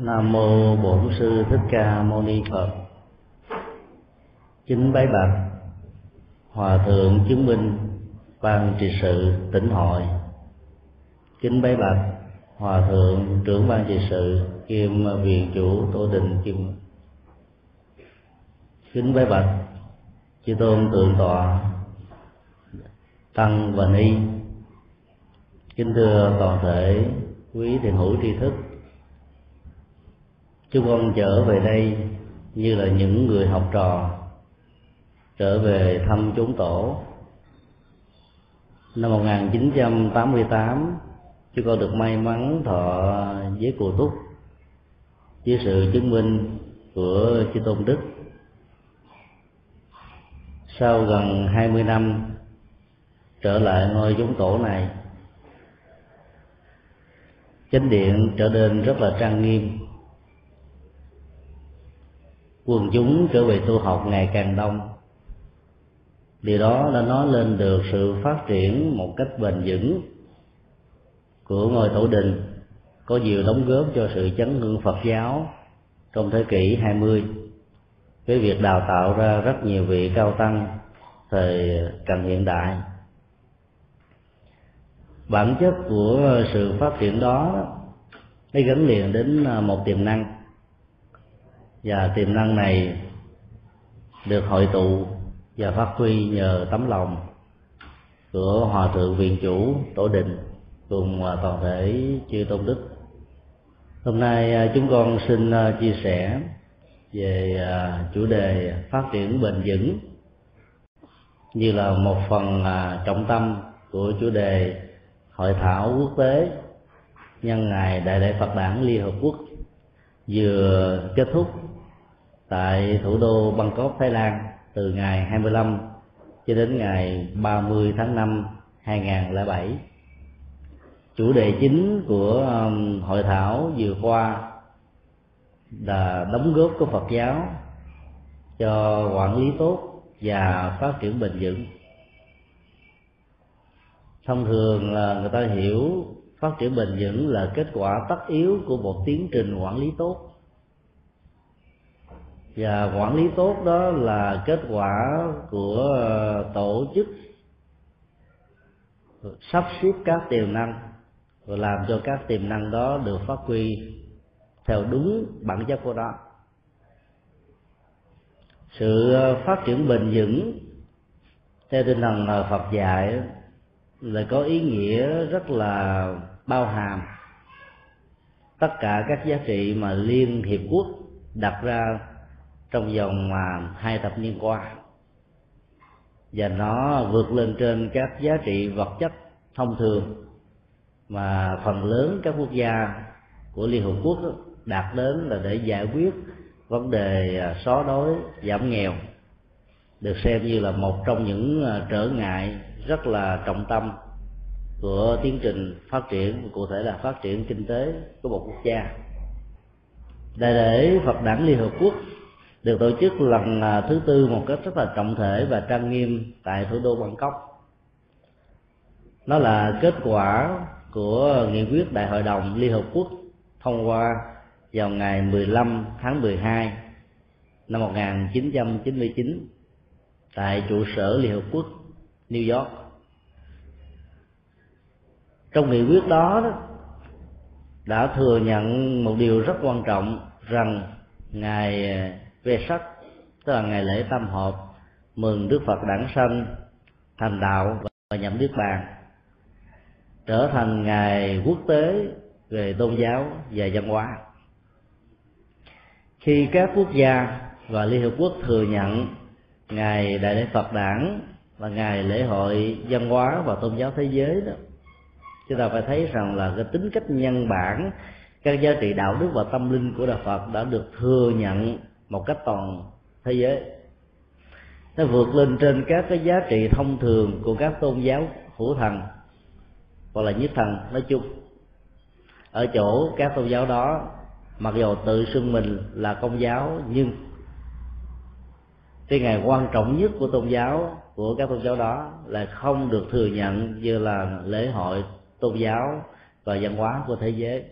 nam mô bổn sư thích ca mâu ni phật. Chính bái bạch, hòa thượng chứng minh ban trị sự tỉnh hội. Kính bái bạch, hòa thượng trưởng ban trị sự kiêm viện chủ tô đình kim. Kính bái bạch, chư tôn tượng tọa, tăng và ni. Kính thưa toàn thể quý thiền hữu tri thức chúng con trở về đây như là những người học trò, trở về thăm chốn tổ. Năm 1988 chúng con được may mắn thọ với cụ túc với sự chứng minh của chư tôn đức. Sau gần 20 năm trở lại ngôi chúng tổ này, chánh điện trở nên rất là trang nghiêm quần chúng trở về tu học ngày càng đông. Điều đó đã nói lên được sự phát triển một cách bền vững của ngôi tổ đình, có nhiều đóng góp cho sự chấn hương Phật giáo trong thế kỷ 20 với việc đào tạo ra rất nhiều vị cao tăng thời cận hiện đại. Bản chất của sự phát triển đó, nó gắn liền đến à, một tiềm năng và tiềm năng này được hội tụ và phát huy nhờ tấm lòng của hòa thượng viện chủ tổ đình cùng toàn thể chư tôn đức. Hôm nay à, chúng con xin à, chia sẻ về à, chủ đề phát triển bền vững như là một phần trọng tâm của chủ đề hội thảo quốc tế nhân ngày đại lễ Phật đản Liên Hợp Quốc vừa kết thúc tại thủ đô Bangkok, Thái Lan từ ngày 25 cho đến ngày 30 tháng 5 2007. Chủ đề chính của um, hội thảo vừa qua là đóng góp của Phật giáo cho quản lý tốt và phát triển bền vững. Thông thường là người ta hiểu phát triển bền vững là kết quả tất yếu của một tiến trình quản lý tốt và quản lý tốt đó là kết quả của ờ, tổ chức sắp xếp các tiềm năng và làm cho các tiềm năng đó được phát huy theo đúng bản chất của nó. Sự ờ, phát triển bền vững theo tinh thần Phật dạy là có ý nghĩa rất là bao hàm. Tất cả các giá trị mà liên hiệp quốc đặt ra trong vòng mà hai thập niên qua. Và nó vượt lên trên các giá trị vật chất thông thường mà phần lớn các quốc gia của liên hợp quốc đạt đến là để giải quyết vấn đề à, xóa đói, giảm nghèo, được xem như là một trong những à, trở ngại rất là trọng tâm của tiến trình phát triển, cụ thể là phát triển kinh tế của một quốc gia. Đại lễ phật đản liên hợp quốc được tổ chức lần à, thứ tư một cách rất là trọng thể và trang nghiêm tại thủ đô Bangkok. Nó là kết quả của nghị quyết Đại hội đồng Liên Hợp Quốc thông qua vào ngày 15 tháng 12 năm 1999 tại trụ sở Liên Hợp Quốc New York. Trong nghị quyết đó, đó đã thừa nhận một điều rất quan trọng rằng ngài à, về sắc, tức là ngày lễ tam hợp, mừng đức phật đản sanh, thành đạo và nhậm niết bàn. Trở thành ngày quốc tế về tôn giáo và văn hóa. Khi các quốc gia và liên hợp quốc thừa nhận ngày đại lễ phật đản và ngày lễ hội văn hóa và tôn giáo thế giới đó, chúng ta phải thấy rằng là cái tính cách nhân bản, các giá trị đạo đức và tâm linh của đạo phật đã được thừa nhận một cách toàn thế giới. Nó vượt lên trên các cái giá trị thông thường của các tôn giáo hữu thần, hoặc là nhất thần nói chung. Ở chỗ các tôn giáo đó, mặc dù tự xưng mình là công giáo, nhưng cái ngày quan trọng nhất của tôn giáo, của các tôn giáo đó là không được thừa nhận như là lễ hội tôn giáo và văn hóa của thế giới.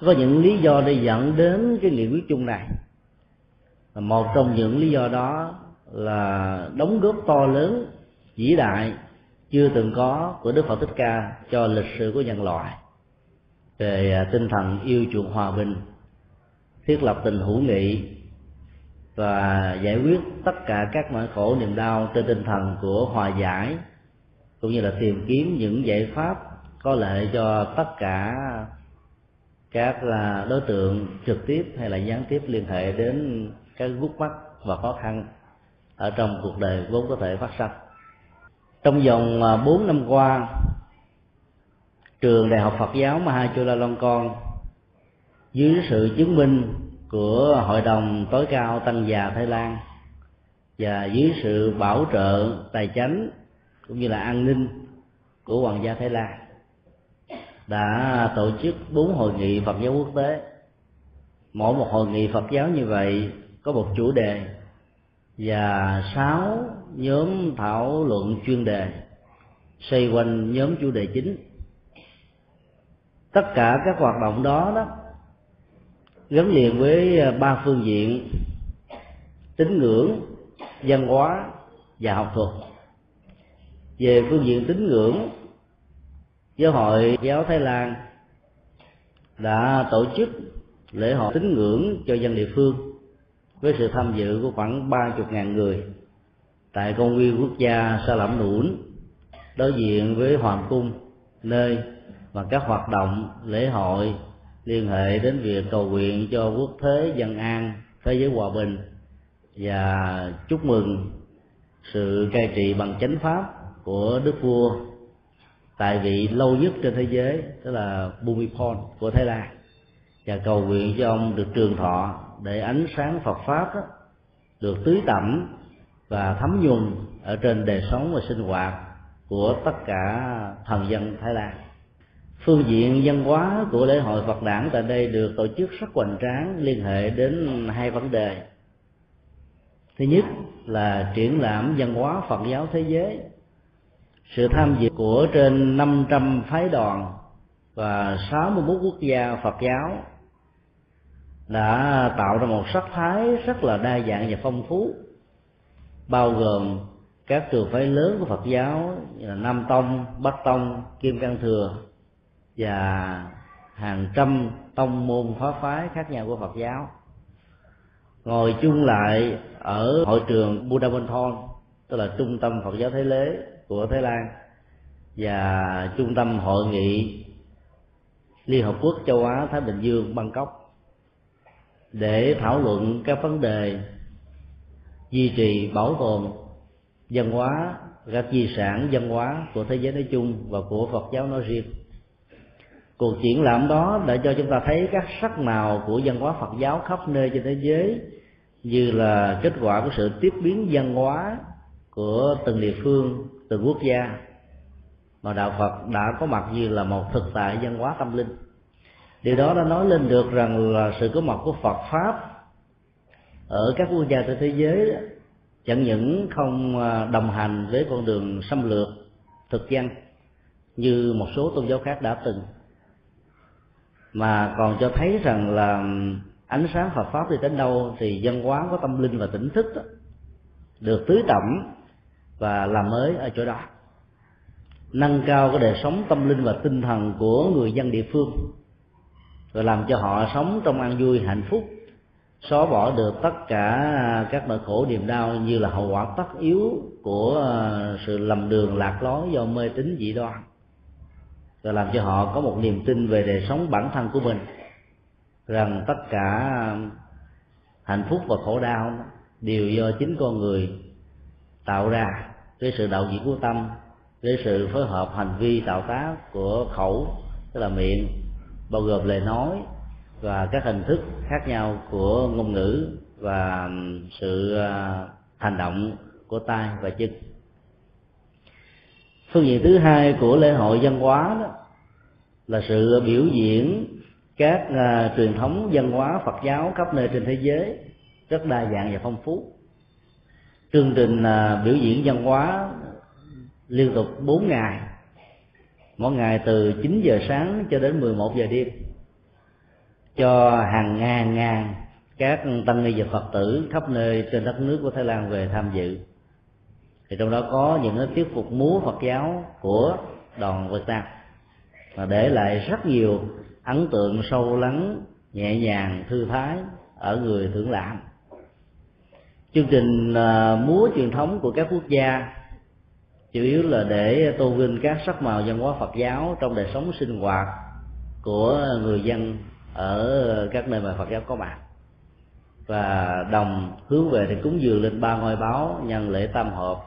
Có những lý do để dẫn đến cái nghị quyết chung này một trong những lý do đó là đóng góp to lớn, vĩ đại, chưa từng có của đức phật thích ca cho lịch sử của nhân loại. Về à, tinh thần yêu chuộng hòa bình, thiết lập tình hữu nghị và giải quyết tất cả các nỗi khổ, niềm đau trên tinh thần của hòa giải, cũng như là tìm kiếm những giải pháp có lợi cho tất cả các là đối tượng trực tiếp hay là gián tiếp liên hệ đến cái gút mắt và khó khăn ở trong cuộc đời vốn có thể phát sinh. Trong vòng à, 4 năm qua, trường đại học Phật giáo Mahachula dưới sự chứng minh của hội đồng tối cao tăng già Thái Lan và dưới sự bảo trợ tài chánh cũng như là an ninh của hoàng gia Thái Lan đã tổ chức bốn hội nghị Phật giáo quốc tế. Mỗi một hội nghị Phật giáo như vậy có một chủ đề và sáu nhóm thảo luận chuyên đề xoay quanh nhóm chủ đề chính. Tất cả các hoạt động đó đó gắn liền với ờ, ba phương diện tín ngưỡng, văn hóa và học thuật. Về phương diện tín ngưỡng, giáo hội giáo thái lan đã tổ chức lễ hội tín ngưỡng cho dân địa phương với sự tham dự của khoảng ba chục ngàn người. Tại công viên quốc gia sa Lãm Nũn đối diện với hoàng cung, nơi mà các hoạt động lễ hội liên hệ đến việc cầu nguyện cho quốc thế dân an, thế giới hòa bình và chúc mừng sự cai trị bằng chánh pháp của đức vua tại vị lâu nhất trên thế giới tức là Bhumipol của Thái Lan, và cầu nguyện cho ông được trường thọ để ánh sáng Phật pháp đó, được tưới tẩm và thấm nhuần ở trên đời sống và sinh hoạt của tất cả thần dân Thái Lan. Phương diện văn hóa của lễ hội Phật đản tại đây được tổ chức rất hoành tráng liên hệ đến hai vấn đề. Thứ nhất là triển lãm văn hóa Phật giáo thế giới. Sự tham dự của trên 500 phái đoàn và 61 quốc gia Phật giáo đã tạo ra một sắc thái rất là đa dạng và phong phú bao gồm các trường phái lớn của Phật giáo như là Nam Tông, Bắc Tông, Kim Cang Thừa và hàng trăm tông môn phá phái khác nhau của Phật giáo. Ngồi chung lại ở hội trường Buddha Thon tức là trung tâm Phật giáo Thế Lế của Thái Lan và trung tâm hội nghị Liên Hợp Quốc châu Á Thái Bình Dương Bangkok để thảo luận các vấn đề duy trì bảo tồn văn hóa, các di sản văn hóa của thế giới nói chung và của Phật giáo nói riêng. Cuộc triển lãm đó đã cho chúng ta thấy các sắc màu của văn hóa Phật giáo khắp nơi trên thế giới, như là kết quả của sự tiếp biến văn hóa của từng địa phương, từng quốc gia mà đạo Phật đã có mặt như là một thực tại văn hóa tâm linh điều đó đã nói lên được rằng là sự có mặt của Phật pháp ở các quốc gia trên thế giới chẳng những không à, đồng hành với con đường xâm lược thực dân như một số tôn giáo khác đã từng mà còn cho thấy rằng là ánh sáng Phật pháp đi đến đâu thì dân hóa có tâm linh và tỉnh thức đó, được tưới tẩm và làm mới ở chỗ đó nâng cao cái đời sống tâm linh và tinh thần của người dân địa phương rồi làm cho họ sống trong an vui, hạnh phúc, xóa bỏ được tất cả các nỗi khổ, niềm đau như là hậu quả tất yếu của ờ, sự lầm đường, lạc lối do mê tín dị đoan. Rồi làm cho họ có một niềm tin về đời sống bản thân của mình, rằng tất cả hạnh phúc và khổ đau đều do chính con người tạo ra với sự đạo diễn của tâm, với sự phối hợp hành vi, tạo tác của khẩu, tức là miệng bao gồm lời nói và các hình thức khác nhau của ngôn ngữ và sự à, hành động của tay và chân. Phương diện thứ hai của lễ hội văn hóa đó là sự biểu diễn các uh, truyền thống văn hóa Phật giáo khắp nơi trên thế giới rất đa dạng và phong phú. Chương trình uh, biểu diễn văn hóa liên tục 4 ngày mỗi ngày từ 9 giờ sáng cho đến 11 giờ đêm. Cho hàng ngàn ngàn các tăng ni và phật tử khắp nơi trên đất nước của thái lan về tham dự. Thì trong đó có những cái tiết phục múa phật giáo của đoàn việt nam. Và để lại rất nhiều ấn tượng sâu lắng, nhẹ nhàng, thư thái ở người thưởng lãm. Chương trình à, múa truyền thống của các quốc gia chủ yếu là để tôn vinh các sắc màu văn hóa Phật giáo trong đời sống sinh hoạt của người dân ở các nơi mà Phật giáo có mặt. Và đồng hướng về để cúng dường lên ba ngôi báo nhân lễ tam hợp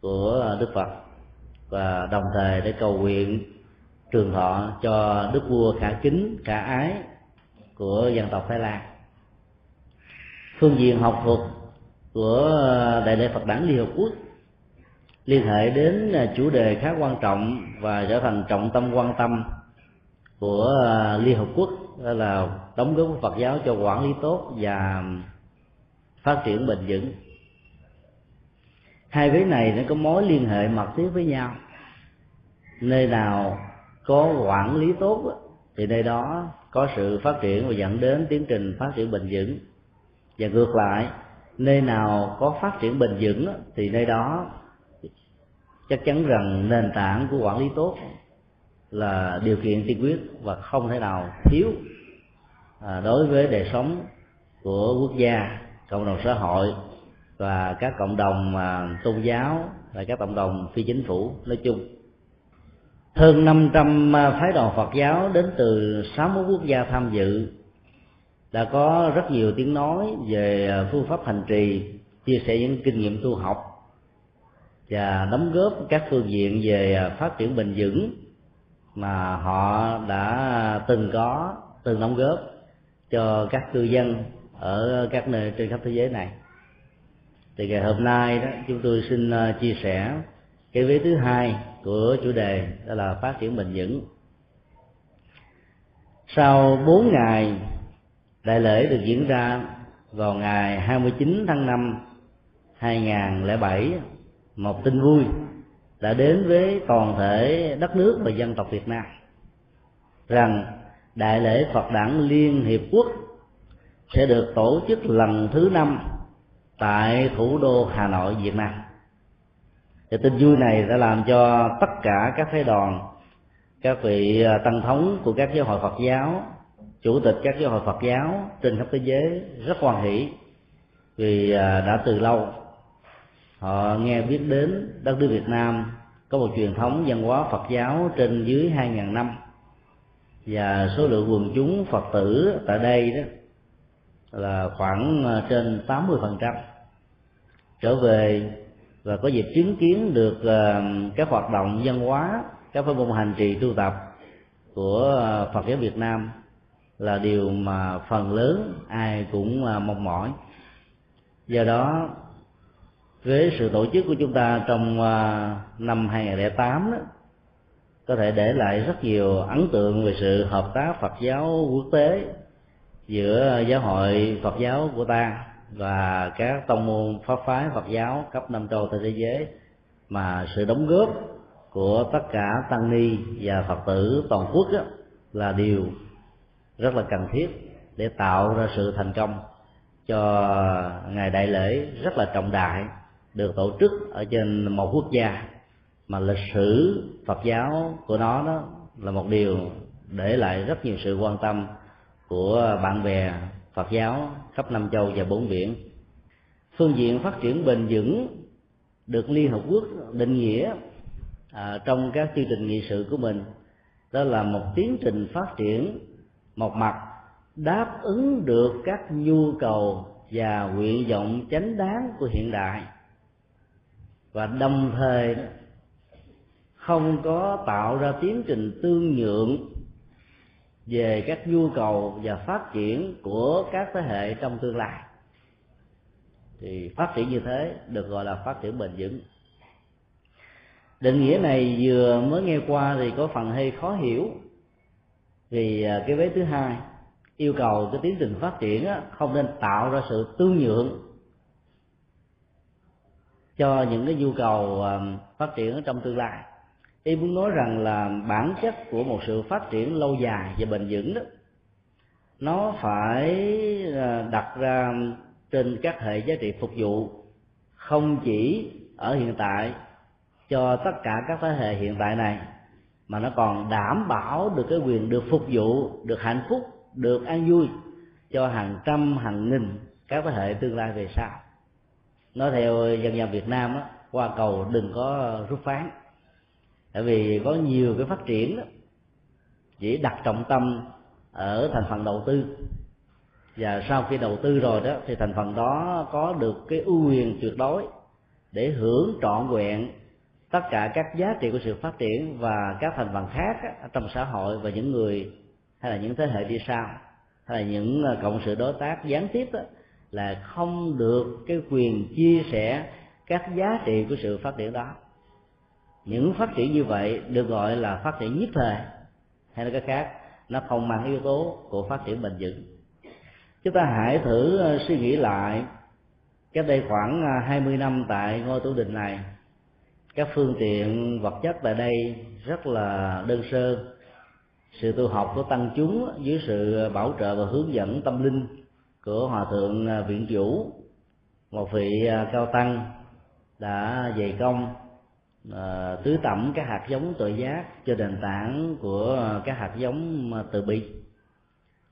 của Đức Phật. Và đồng thời để cầu nguyện trường thọ cho đức vua khả kính, khả ái của dân tộc Thái Lan. Phương diện học thuật của đại lễ Phật đản Liên Hợp Quốc liên hệ đến à, chủ đề khá quan trọng và trở thành trọng tâm quan tâm của à, Liên Hợp Quốc, đó là đóng góp của Phật giáo cho quản lý tốt và phát triển bền vững. Hai vế này nó có mối liên hệ mật thiết với nhau. Nơi nào có quản lý tốt thì nơi đó có sự phát triển và dẫn đến tiến trình phát triển bền vững. Và ngược lại, nơi nào có phát triển bền vững thì nơi đó chắc chắn rằng nền tảng của quản lý tốt là điều kiện tiên quyết và không thể nào thiếu à, đối với đời sống của quốc gia, cộng đồng xã hội và các cộng đồng à, tôn giáo và các cộng đồng phi chính phủ nói chung. Hơn 500 à, phái đoàn Phật giáo đến từ 60 quốc gia tham dự đã có rất nhiều tiếng nói về phương pháp hành trì, chia sẻ những kinh nghiệm tu học và đóng góp các phương diện về à, phát triển bền vững mà họ đã từng có, từng đóng góp cho các cư dân ở các nơi trên khắp thế giới này. Thì ngày hôm nay đó, chúng tôi xin à, chia sẻ cái vế thứ hai của chủ đề, đó là phát triển bền vững. Sau 4 ngày đại lễ được diễn ra vào ngày 29 tháng 5 2007 một tin vui đã đến với toàn thể đất nước và dân tộc Việt Nam rằng đại lễ Phật đản Liên Hiệp Quốc sẽ được tổ chức lần thứ năm tại thủ đô Hà Nội, Việt Nam. Thì tin vui này đã làm cho tất cả các phái đoàn, các vị à, tăng thống của các giáo hội Phật giáo, chủ tịch các giáo hội Phật giáo trên khắp thế giới rất hoan hỷ vì à, đã từ lâu họ nghe biết đến đất nước Việt Nam có một truyền thống văn hóa Phật giáo trên dưới 2.000 năm. Và số lượng quần chúng Phật tử tại đây đó là khoảng ờ, trên 80% trở về và có dịp chứng kiến được ờ, các hoạt động văn hóa, các pháp môn hành trì tu tập của ờ, Phật giáo Việt Nam là điều mà phần lớn ai cũng mong mỏi. Do đó với sự tổ chức của chúng ta trong à, năm 2008 đó, có thể để lại rất nhiều ấn tượng về sự hợp tác Phật giáo quốc tế giữa giáo hội Phật giáo của ta và các tông môn pháp phái Phật giáo cấp năm châu trên thế giới mà sự đóng góp của tất cả tăng ni và Phật tử toàn quốc đó, là điều rất là cần thiết để tạo ra sự thành công cho ngày đại lễ rất là trọng đại được tổ chức ở trên một quốc gia mà lịch sử Phật giáo của nó đó là một điều để lại rất nhiều sự quan tâm của bạn bè Phật giáo khắp năm châu và bốn biển. Phương diện phát triển bền vững được Liên Hợp Quốc định nghĩa à, trong các chương trình nghị sự của mình đó là một tiến trình phát triển một mặt đáp ứng được các nhu cầu và nguyện vọng chánh đáng của hiện đại và đồng thời không có tạo ra tiến trình tương nhượng về các nhu cầu và phát triển của các thế hệ trong tương lai. Thì phát triển như thế được gọi là phát triển bền vững. Định nghĩa này vừa mới nghe qua thì có phần hơi khó hiểu, vì à, cái vế thứ hai, yêu cầu cái tiến trình phát triển không nên tạo ra sự tương nhượng cho những cái nhu cầu phát triển ở trong tương lai. Y muốn nói rằng là bản chất của một sự phát triển lâu dài và bền vững đó, nó phải ờ, đặt ra trên các hệ giá trị phục vụ không chỉ ở hiện tại cho tất cả các thế hệ hiện tại này, mà nó còn đảm bảo được cái quyền được phục vụ, được hạnh phúc, được an vui cho hàng trăm, hàng nghìn các thế hệ tương lai về sau nói theo dân gian việt nam đó, qua cầu đừng có rút phán. Tại vì có nhiều cái phát triển đó, chỉ đặt trọng tâm ở thành phần đầu tư. Và sau khi đầu tư rồi đó thì thành phần đó có được cái ưu quyền tuyệt đối để hưởng trọn vẹn tất cả các giá trị của sự phát triển và các thành phần khác trong xã hội và những người hay là những thế hệ đi sau hay là những ờ, cộng sự đối tác gián tiếp đó, là không được cái quyền chia sẻ các giá trị của sự phát triển đó. Những phát triển như vậy được gọi là phát triển nhất thời hay là cái khác, nó không mang yếu tố của phát triển bền vững. Chúng ta hãy thử ờ, suy nghĩ lại cách đây khoảng ờ, 20 năm tại ngôi tủ đình này. Các phương tiện, vật chất tại đây rất là đơn sơ. Sự tu học của tăng chúng dưới sự bảo trợ và hướng dẫn tâm linh của hòa thượng à, viện chủ một vị à, cao tăng đã dày công à, tứ tẩm các hạt giống tự giác cho nền tảng của các hạt giống à, từ bi.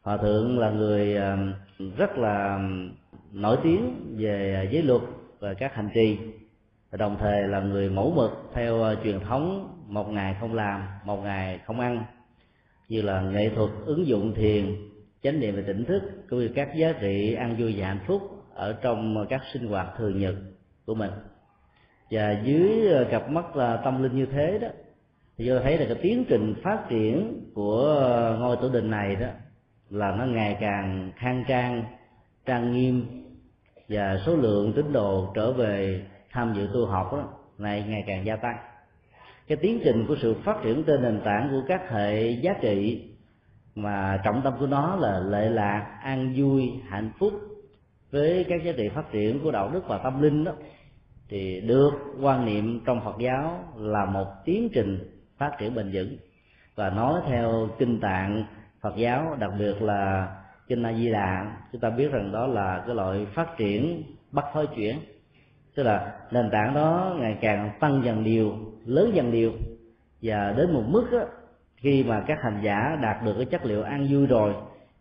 Hòa thượng là người rất là nổi tiếng về giới luật và các hành trì đồng thời là người mẫu mực theo truyền thống một ngày không làm một ngày không ăn như là nghệ thuật ứng dụng thiền chánh niệm và tỉnh thức cũng như các giá trị ăn vui và hạnh phúc ở trong các sinh hoạt thường nhật của mình. Và dưới ờ, cặp mắt là tâm linh như thế đó, thì tôi thấy là cái tiến trình phát triển của ờ, ngôi tổ đình này đó là nó ngày càng khang trang trang nghiêm và số lượng tín đồ trở về tham dự tu học đó này ngày càng gia tăng. Cái tiến trình của sự phát triển trên nền tảng của các hệ giá trị mà trọng tâm của nó là lệ lạc an vui hạnh phúc với các giá trị phát triển của đạo đức và tâm linh đó thì được quan niệm trong Phật giáo là một tiến trình phát triển bền vững. Và nói theo kinh tạng Phật giáo đặc biệt là kinh A Di Đà chúng ta biết rằng đó là cái loại phát triển bắt thối chuyển. Tức là nền tảng đó ngày càng tăng dần điều lớn dần điều và đến một mức đó, khi mà các hành giả đạt được cái chất liệu an vui rồi,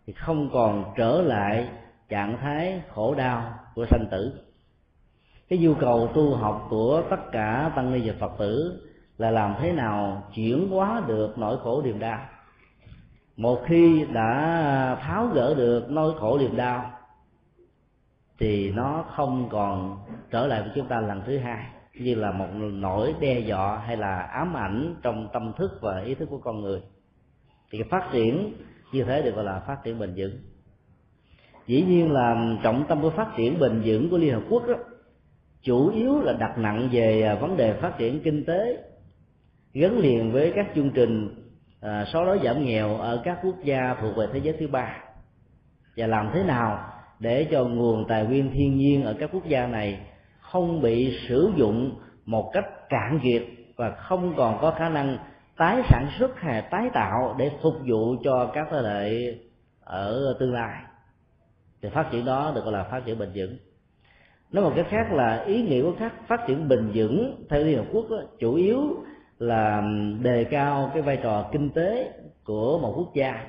thì không còn trở lại trạng thái khổ đau của sanh tử. Cái nhu cầu tu học của tất cả tăng ni và phật tử là làm thế nào chuyển hóa được nỗi khổ niềm đau. Một khi đã tháo gỡ được nỗi khổ niềm đau, thì nó không còn trở lại với chúng ta lần thứ hai như là một nỗi đe dọa hay là ám ảnh trong tâm thức và ý thức của con người. Thì cái phát triển như thế được gọi là phát triển bền vững. Dĩ nhiên là trọng tâm của phát triển bền vững của liên hợp quốc đó, chủ yếu là đặt nặng về à, vấn đề phát triển kinh tế gắn liền với các chương trình à, xóa đói giảm nghèo ở các quốc gia thuộc về thế giới thứ ba. Và làm thế nào để cho nguồn tài nguyên thiên nhiên ở các quốc gia này không bị sử dụng một cách cạn kiệt và không còn có khả năng tái sản xuất hay tái tạo để phục vụ cho các thế hệ ở tương lai. Thì phát triển đó được gọi là phát triển bền vững. Nói một cách khác là ý nghĩa của các phát triển bền vững theo liên hợp quốc đó, chủ yếu là đề cao cái vai trò kinh tế của một quốc gia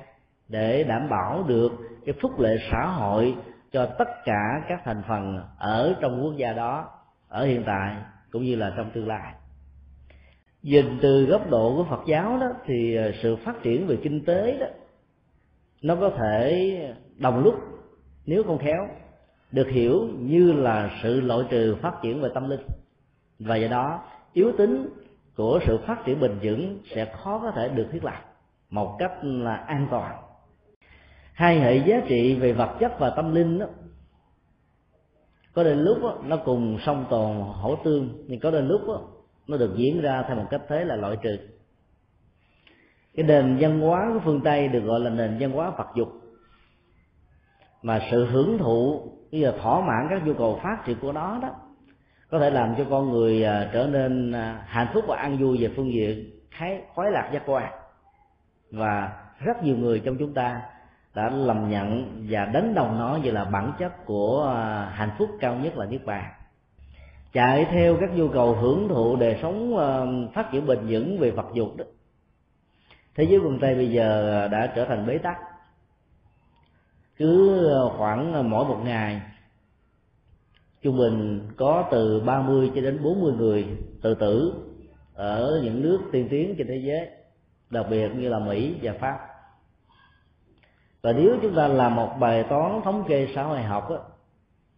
để đảm bảo được cái phúc lợi xã hội cho tất cả các thành phần ở trong quốc gia đó, ở hiện tại cũng như là trong tương lai. Nhìn từ góc độ của Phật giáo đó, thì sự phát triển về kinh tế đó, nó có thể đồng lúc nếu không khéo, được hiểu như là sự loại trừ phát triển về tâm linh. Và do đó, yếu tính của sự phát triển bền vững sẽ khó có thể được thiết lập một cách là an toàn hai hệ giá trị về vật chất và tâm linh đó có đến lúc đó, nó cùng song tồn hỗ tương nhưng có đến lúc đó, nó được diễn ra theo một cách thế là loại trừ. Cái nền văn hóa của phương tây được gọi là nền văn hóa phật dục. Mà sự hưởng thụ bây giờ thỏa mãn các nhu cầu phát triển của nó đó có thể làm cho con người à, trở nên à, hạnh phúc và an vui về phương diện khái khoái lạc giác quan. Và rất nhiều người trong chúng ta đã lầm nhận và đánh đồng nó như là bản chất của à, hạnh phúc cao nhất là niết bàn. Chạy theo các nhu cầu hưởng thụ đời sống à, phát triển bền vững về vật dục đó, thế giới phương tây bây giờ đã trở thành bế tắc. Cứ khoảng mỗi một ngày, trung bình có từ 30 cho đến 40 người tự tử ở những nước tiên tiến trên thế giới, đặc biệt như là Mỹ và Pháp và nếu chúng ta làm một bài toán thống kê xã hội học đó,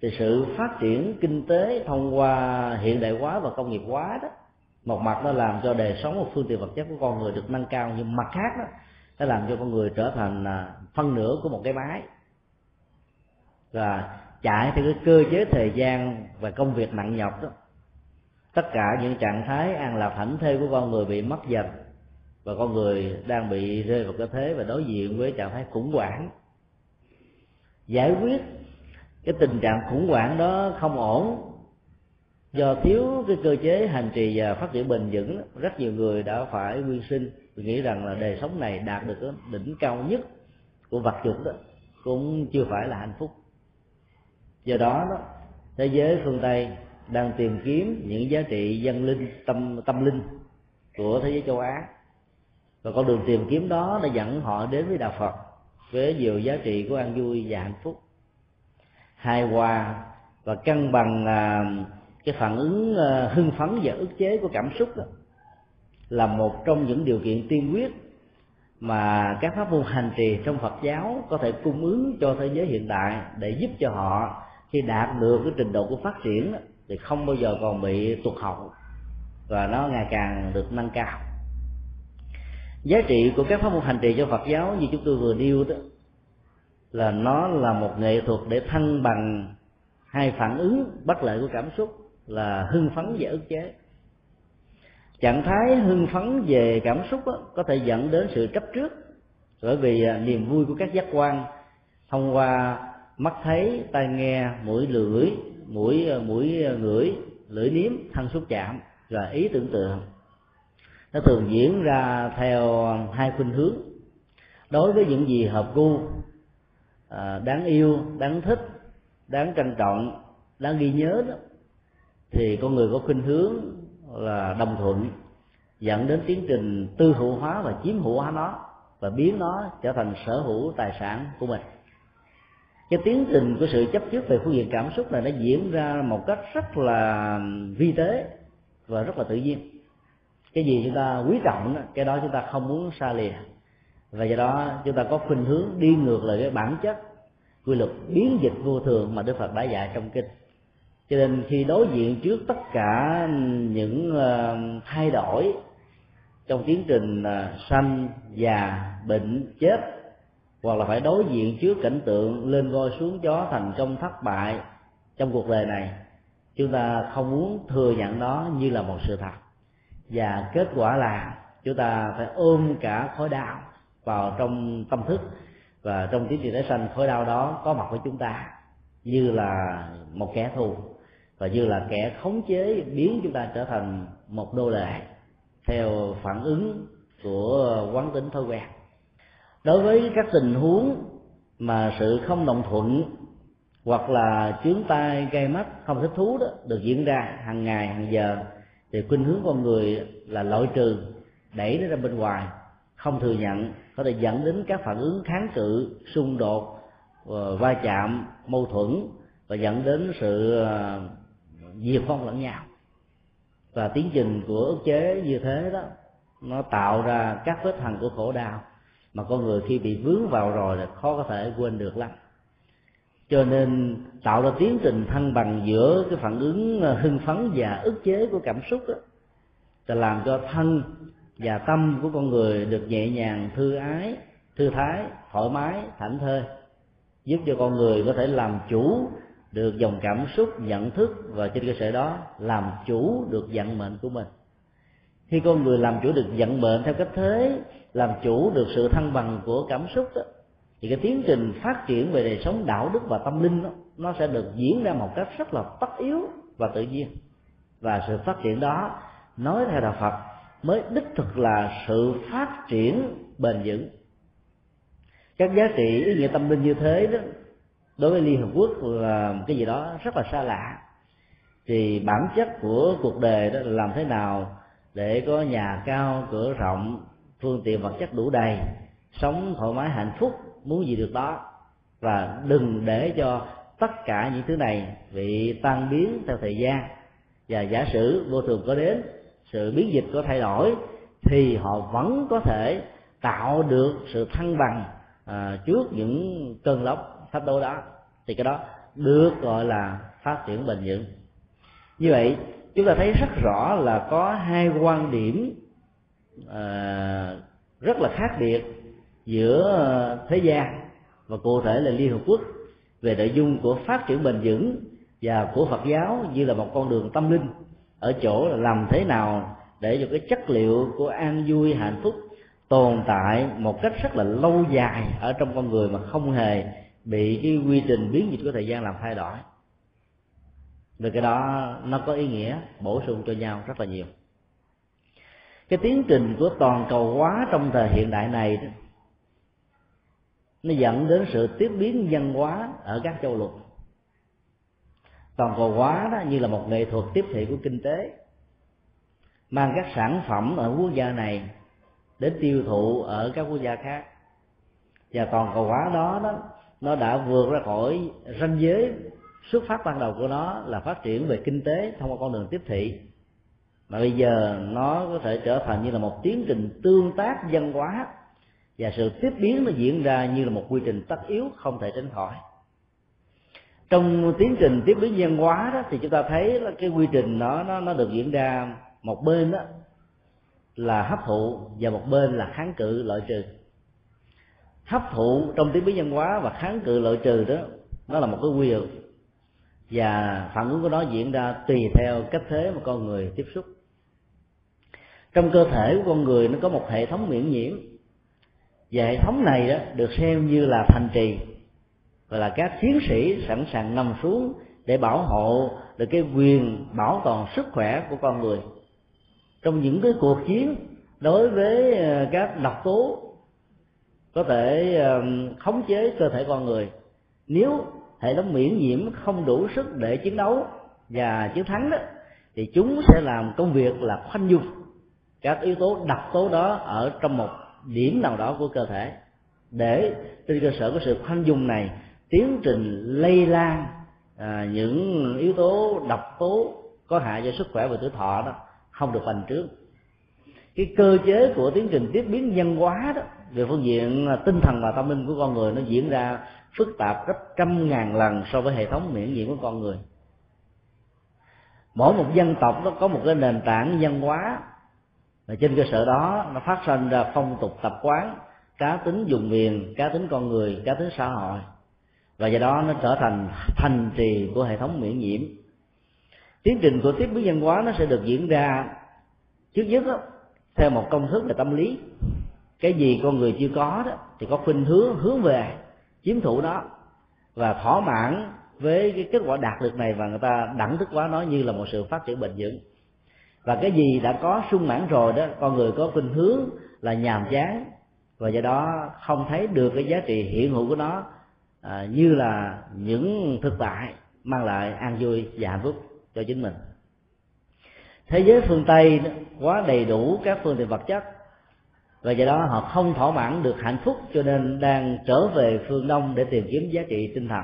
thì sự phát triển kinh tế thông qua hiện đại hóa và công nghiệp hóa đó một mặt nó làm cho đời sống và phương tiện vật chất của con người được nâng cao nhưng mặt khác đó nó làm cho con người trở thành à, phân nửa của một cái máy. Và chạy theo cái cơ chế thời gian và công việc nặng nhọc đó tất cả những trạng thái an lạc thảnh thê của con người bị mất dần và con người đang bị rơi vào cái thế và đối diện với trạng thái khủng hoảng. Giải quyết cái tình trạng khủng hoảng đó không ổn. Do thiếu cái cơ chế hành trì và phát triển bền vững, rất nhiều người đã phải quy sinh. Nghĩ rằng là đời sống này đạt được cái đỉnh cao nhất của vật dụng đó, cũng chưa phải là hạnh phúc. Do đó đó, thế giới phương tây đang tìm kiếm những giá trị dân linh, tâm tâm linh của thế giới châu á và con đường tìm kiếm đó đã dẫn họ đến với đạo phật với nhiều giá trị của an vui và hạnh phúc. Hài hòa và cân bằng à, cái phản ứng à, hưng phấn và ức chế của cảm xúc đó là một trong những điều kiện tiên quyết mà các pháp môn hành trì trong Phật giáo có thể cung ứng cho thế giới hiện đại để giúp cho họ khi đạt được cái trình độ của phát triển thì không bao giờ còn bị tụt hậu và nó ngày càng được nâng cao giá trị của các pháp môn hành trì cho Phật giáo như chúng tôi vừa nêu đó là nó là một nghệ thuật để thăng bằng hai phản ứng bất lợi của cảm xúc là hưng phấn và ức chế. Trạng thái hưng phấn về cảm xúc đó, có thể dẫn đến sự chấp trước bởi vì à, niềm vui của các giác quan thông qua mắt thấy tai nghe mũi lưỡi mũi à, mũi à, ngửi lưỡi nếm thân xúc chạm và ý tưởng tượng nó thường diễn ra theo hai khuynh hướng. Đối với những gì hợp gu à, đáng yêu, đáng thích, đáng trân trọng, đáng ghi nhớ đó, thì con người có khuynh hướng là đồng thuận, dẫn đến tiến trình tư hữu hóa và chiếm hữu hóa nó và biến nó trở thành sở hữu tài sản của mình. Cái tiến trình của sự chấp trước về phương diện cảm xúc này nó diễn ra một cách rất là vi tế và rất là tự nhiên cái gì chúng ta quý trọng cái đó chúng ta không muốn xa lìa. Và do đó chúng ta có khuynh hướng đi ngược lại cái bản chất quy luật biến dịch vô thường mà đức phật đã dạy trong kinh. Cho nên khi đối diện trước tất cả những ờ, thay đổi trong tiến trình ờ, sanh già, bệnh, chết, hoặc là phải đối diện trước cảnh tượng lên voi xuống chó thành công thất bại trong cuộc đời này, chúng ta không muốn thừa nhận nó như là một sự thật và kết quả là chúng ta phải ôm cả khối đau vào trong tâm thức. Và trong tiến trình tái sanh, khối đau đó có mặt với chúng ta như là một kẻ thù và như là kẻ khống chế biến chúng ta trở thành một đô lệ theo phản ứng của quán tính thói quen. Đối với các tình huống mà sự không đồng thuận hoặc là chướng tay gây mắt, không thích thú đó được diễn ra hàng ngày, hàng giờ thì khuynh hướng con người là loại trừ, đẩy nó ra bên ngoài, không thừa nhận, có thể dẫn đến các phản ứng kháng cự, xung đột ờ, va chạm, mâu thuẫn và dẫn đến sự ờ, diệt vong lẫn nhau. Và tiến trình của ức chế như thế đó, nó tạo ra các vết hằn của khổ đau mà con người khi bị vướng vào rồi là khó có thể quên được lắm cho nên tạo ra tiến trình thăng bằng giữa cái phản ứng ờ, hưng phấn và ức chế của cảm xúc đó là làm cho thân và tâm của con người được nhẹ nhàng thư ái thư thái thoải mái thảnh thơi giúp cho con người có thể làm chủ được dòng cảm xúc nhận thức và trên cơ sở đó làm chủ được vận mệnh của mình. Khi con người làm chủ được vận mệnh theo cách thế làm chủ được sự thăng bằng của cảm xúc đó, thì cái tiến trình phát triển về đời sống đạo đức và tâm linh đó, nó sẽ được diễn ra một cách rất là tất yếu và tự nhiên. Và sự phát triển đó nói theo đạo phật mới đích thực là sự phát triển bền vững. Các giá trị ý nghĩa tâm linh như thế đó đối với liên hợp quốc là cái gì đó rất là xa lạ. Thì bản chất của cuộc đời đó là làm thế nào để có nhà cao cửa rộng phương tiện vật chất đủ đầy sống thoải mái hạnh phúc muốn gì được đó. Và đừng để cho tất cả những thứ này bị tan biến theo thời gian. Và giả sử vô thường có đến sự biến dịch có thay đổi thì họ vẫn có thể tạo được sự thăng bằng à, trước những cơn lốc thách đố đó. Thì cái đó được gọi là phát triển bền vững. Như vậy chúng ta thấy rất rõ là có hai quan điểm à, rất là khác biệt giữa ờ, thế gian và cụ thể là liên hợp quốc về nội dung của phát triển bền vững và của Phật giáo như là một con đường tâm linh ở chỗ là làm thế nào để cho cái chất liệu của an vui hạnh phúc tồn tại một cách rất là lâu dài ở trong con người mà không hề bị cái quy trình biến dịch của thời gian làm thay đổi. Về cái đó nó có ý nghĩa bổ sung cho nhau rất là nhiều. Cái tiến trình của toàn cầu hóa trong thời hiện đại này đó, nó dẫn đến sự tiếp biến văn hóa ở các châu lục. Toàn cầu hóa đó như là một nghệ thuật tiếp thị của kinh tế, mang các sản phẩm ở quốc gia này đến tiêu thụ ở các quốc gia khác. Và toàn cầu hóa đó đó, nó đã vượt ra khỏi ranh giới xuất phát ban đầu của nó là phát triển về kinh tế thông qua con đường tiếp thị. Mà bây giờ nó có thể trở thành như là một tiến trình tương tác văn hóa và sự tiếp biến nó diễn ra như là một quy trình tất yếu, không thể tránh khỏi. Trong tiến trình tiếp biến văn hóa đó, thì chúng ta thấy là cái quy trình nó nó nó được diễn ra một bên đó là hấp thụ và một bên là kháng cự loại trừ. Hấp thụ trong tiếp biến văn hóa và kháng cự loại trừ đó, nó là một cái quy luật. Và phản ứng của nó diễn ra tùy theo cách thế mà con người tiếp xúc. Trong cơ thể của con người nó có một hệ thống miễn nhiễm và hệ thống này đó được xem như là thành trì và là các chiến sĩ sẵn sàng nằm xuống để bảo hộ được cái quyền bảo toàn sức khỏe của con người. Trong những cái cuộc chiến đối với ờ, các độc tố có thể ờ, khống chế cơ thể con người, nếu hệ thống miễn nhiễm không đủ sức để chiến đấu và chiến thắng đó, thì chúng sẽ làm công việc là khoanh dung các yếu tố độc tố đó ở trong một điểm nào đó của cơ thể. Để trên cơ sở của sự khoanh dung này tiến trình lây lan à, những yếu tố độc tố có hại cho sức khỏe và tuổi thọ đó không được bành trướng. Cái cơ chế của tiến trình tiếp biến nhân hóa đó về phương diện à, tinh thần và tâm linh của con người nó diễn ra phức tạp gấp trăm ngàn lần so với hệ thống miễn nhiễm của con người. Mỗi một dân tộc nó có một cái nền tảng văn hóa và trên cơ sở đó nó phát sinh ra phong tục tập quán cá tính dùng miền cá tính con người cá tính xã hội. Và do đó nó trở thành thành trì của hệ thống miễn nhiễm. Tiến trình của tiếp biến văn hóa nó sẽ được diễn ra trước nhất đó, theo một công thức về tâm lý. Cái gì con người chưa có đó thì có khuynh hướng hướng về chiếm thủ đó và thỏa mãn với cái kết quả đạt được này và người ta đẳng thức quá nó như là một sự phát triển bền vững và cái gì đã có sung mãn rồi đó con người có khuynh hướng là nhàm chán. Và do đó không thấy được cái giá trị hiện hữu của nó à, như là những thực tại mang lại an vui và hạnh phúc cho chính mình. Thế giới phương tây quá đầy đủ các phương tiện vật chất và do đó họ không thỏa mãn được hạnh phúc cho nên đang trở về phương đông để tìm kiếm giá trị tinh thần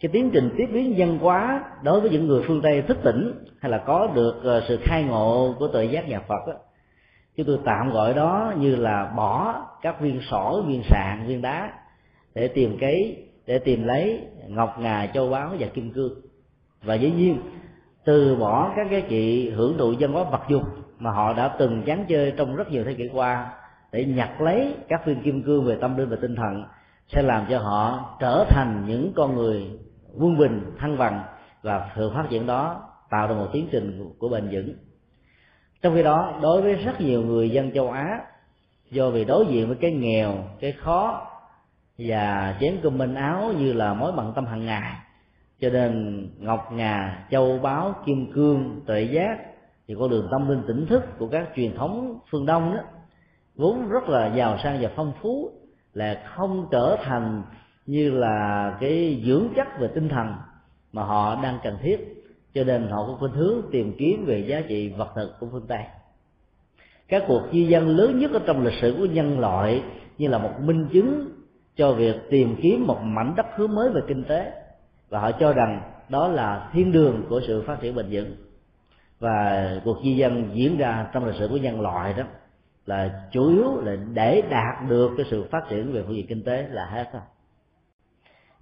cái tiến trình tiếp biến văn hóa đối với những người phương tây thức tỉnh hay là có được ờ, sự khai ngộ của tự giác nhà phật đó, chúng tôi tạm gọi đó như là bỏ các viên sỏi viên sạn viên đá để tìm cái để tìm lấy ngọc ngà châu báu và kim cương. Và dĩ nhiên từ bỏ các giá trị hưởng thụ dân hóa vật dụng mà họ đã từng chán chơi trong rất nhiều thế kỷ qua để nhặt lấy các viên kim cương về tâm linh và tinh thần sẽ làm cho họ trở thành những con người quân bình, thăng bằng và sự phát triển đó, tạo ra một tiến trình của bền vững. Trong khi đó, đối với rất nhiều người dân châu á, do vì đối diện với cái nghèo, cái khó và chén cơm manh áo như là mối bận tâm hàng ngày, cho nên ngọc ngà, châu báu, kim cương, tuệ giác thì con đường tâm linh tỉnh thức của các truyền thống phương đông đó, vốn rất là giàu sang và phong phú, là không trở thành như là cái dưỡng chất về tinh thần mà họ đang cần thiết. Cho nên họ có khuynh hướng tìm kiếm về giá trị vật thực của phương tây. Các cuộc di dân lớn nhất ở trong lịch sử của nhân loại như là một minh chứng cho việc tìm kiếm một mảnh đất hướng mới về kinh tế. Và họ cho rằng đó là thiên đường của sự phát triển bền vững. Và cuộc di dân diễn ra trong lịch sử của nhân loại đó là chủ yếu là để đạt được cái sự phát triển về phương diện kinh tế là hết thôi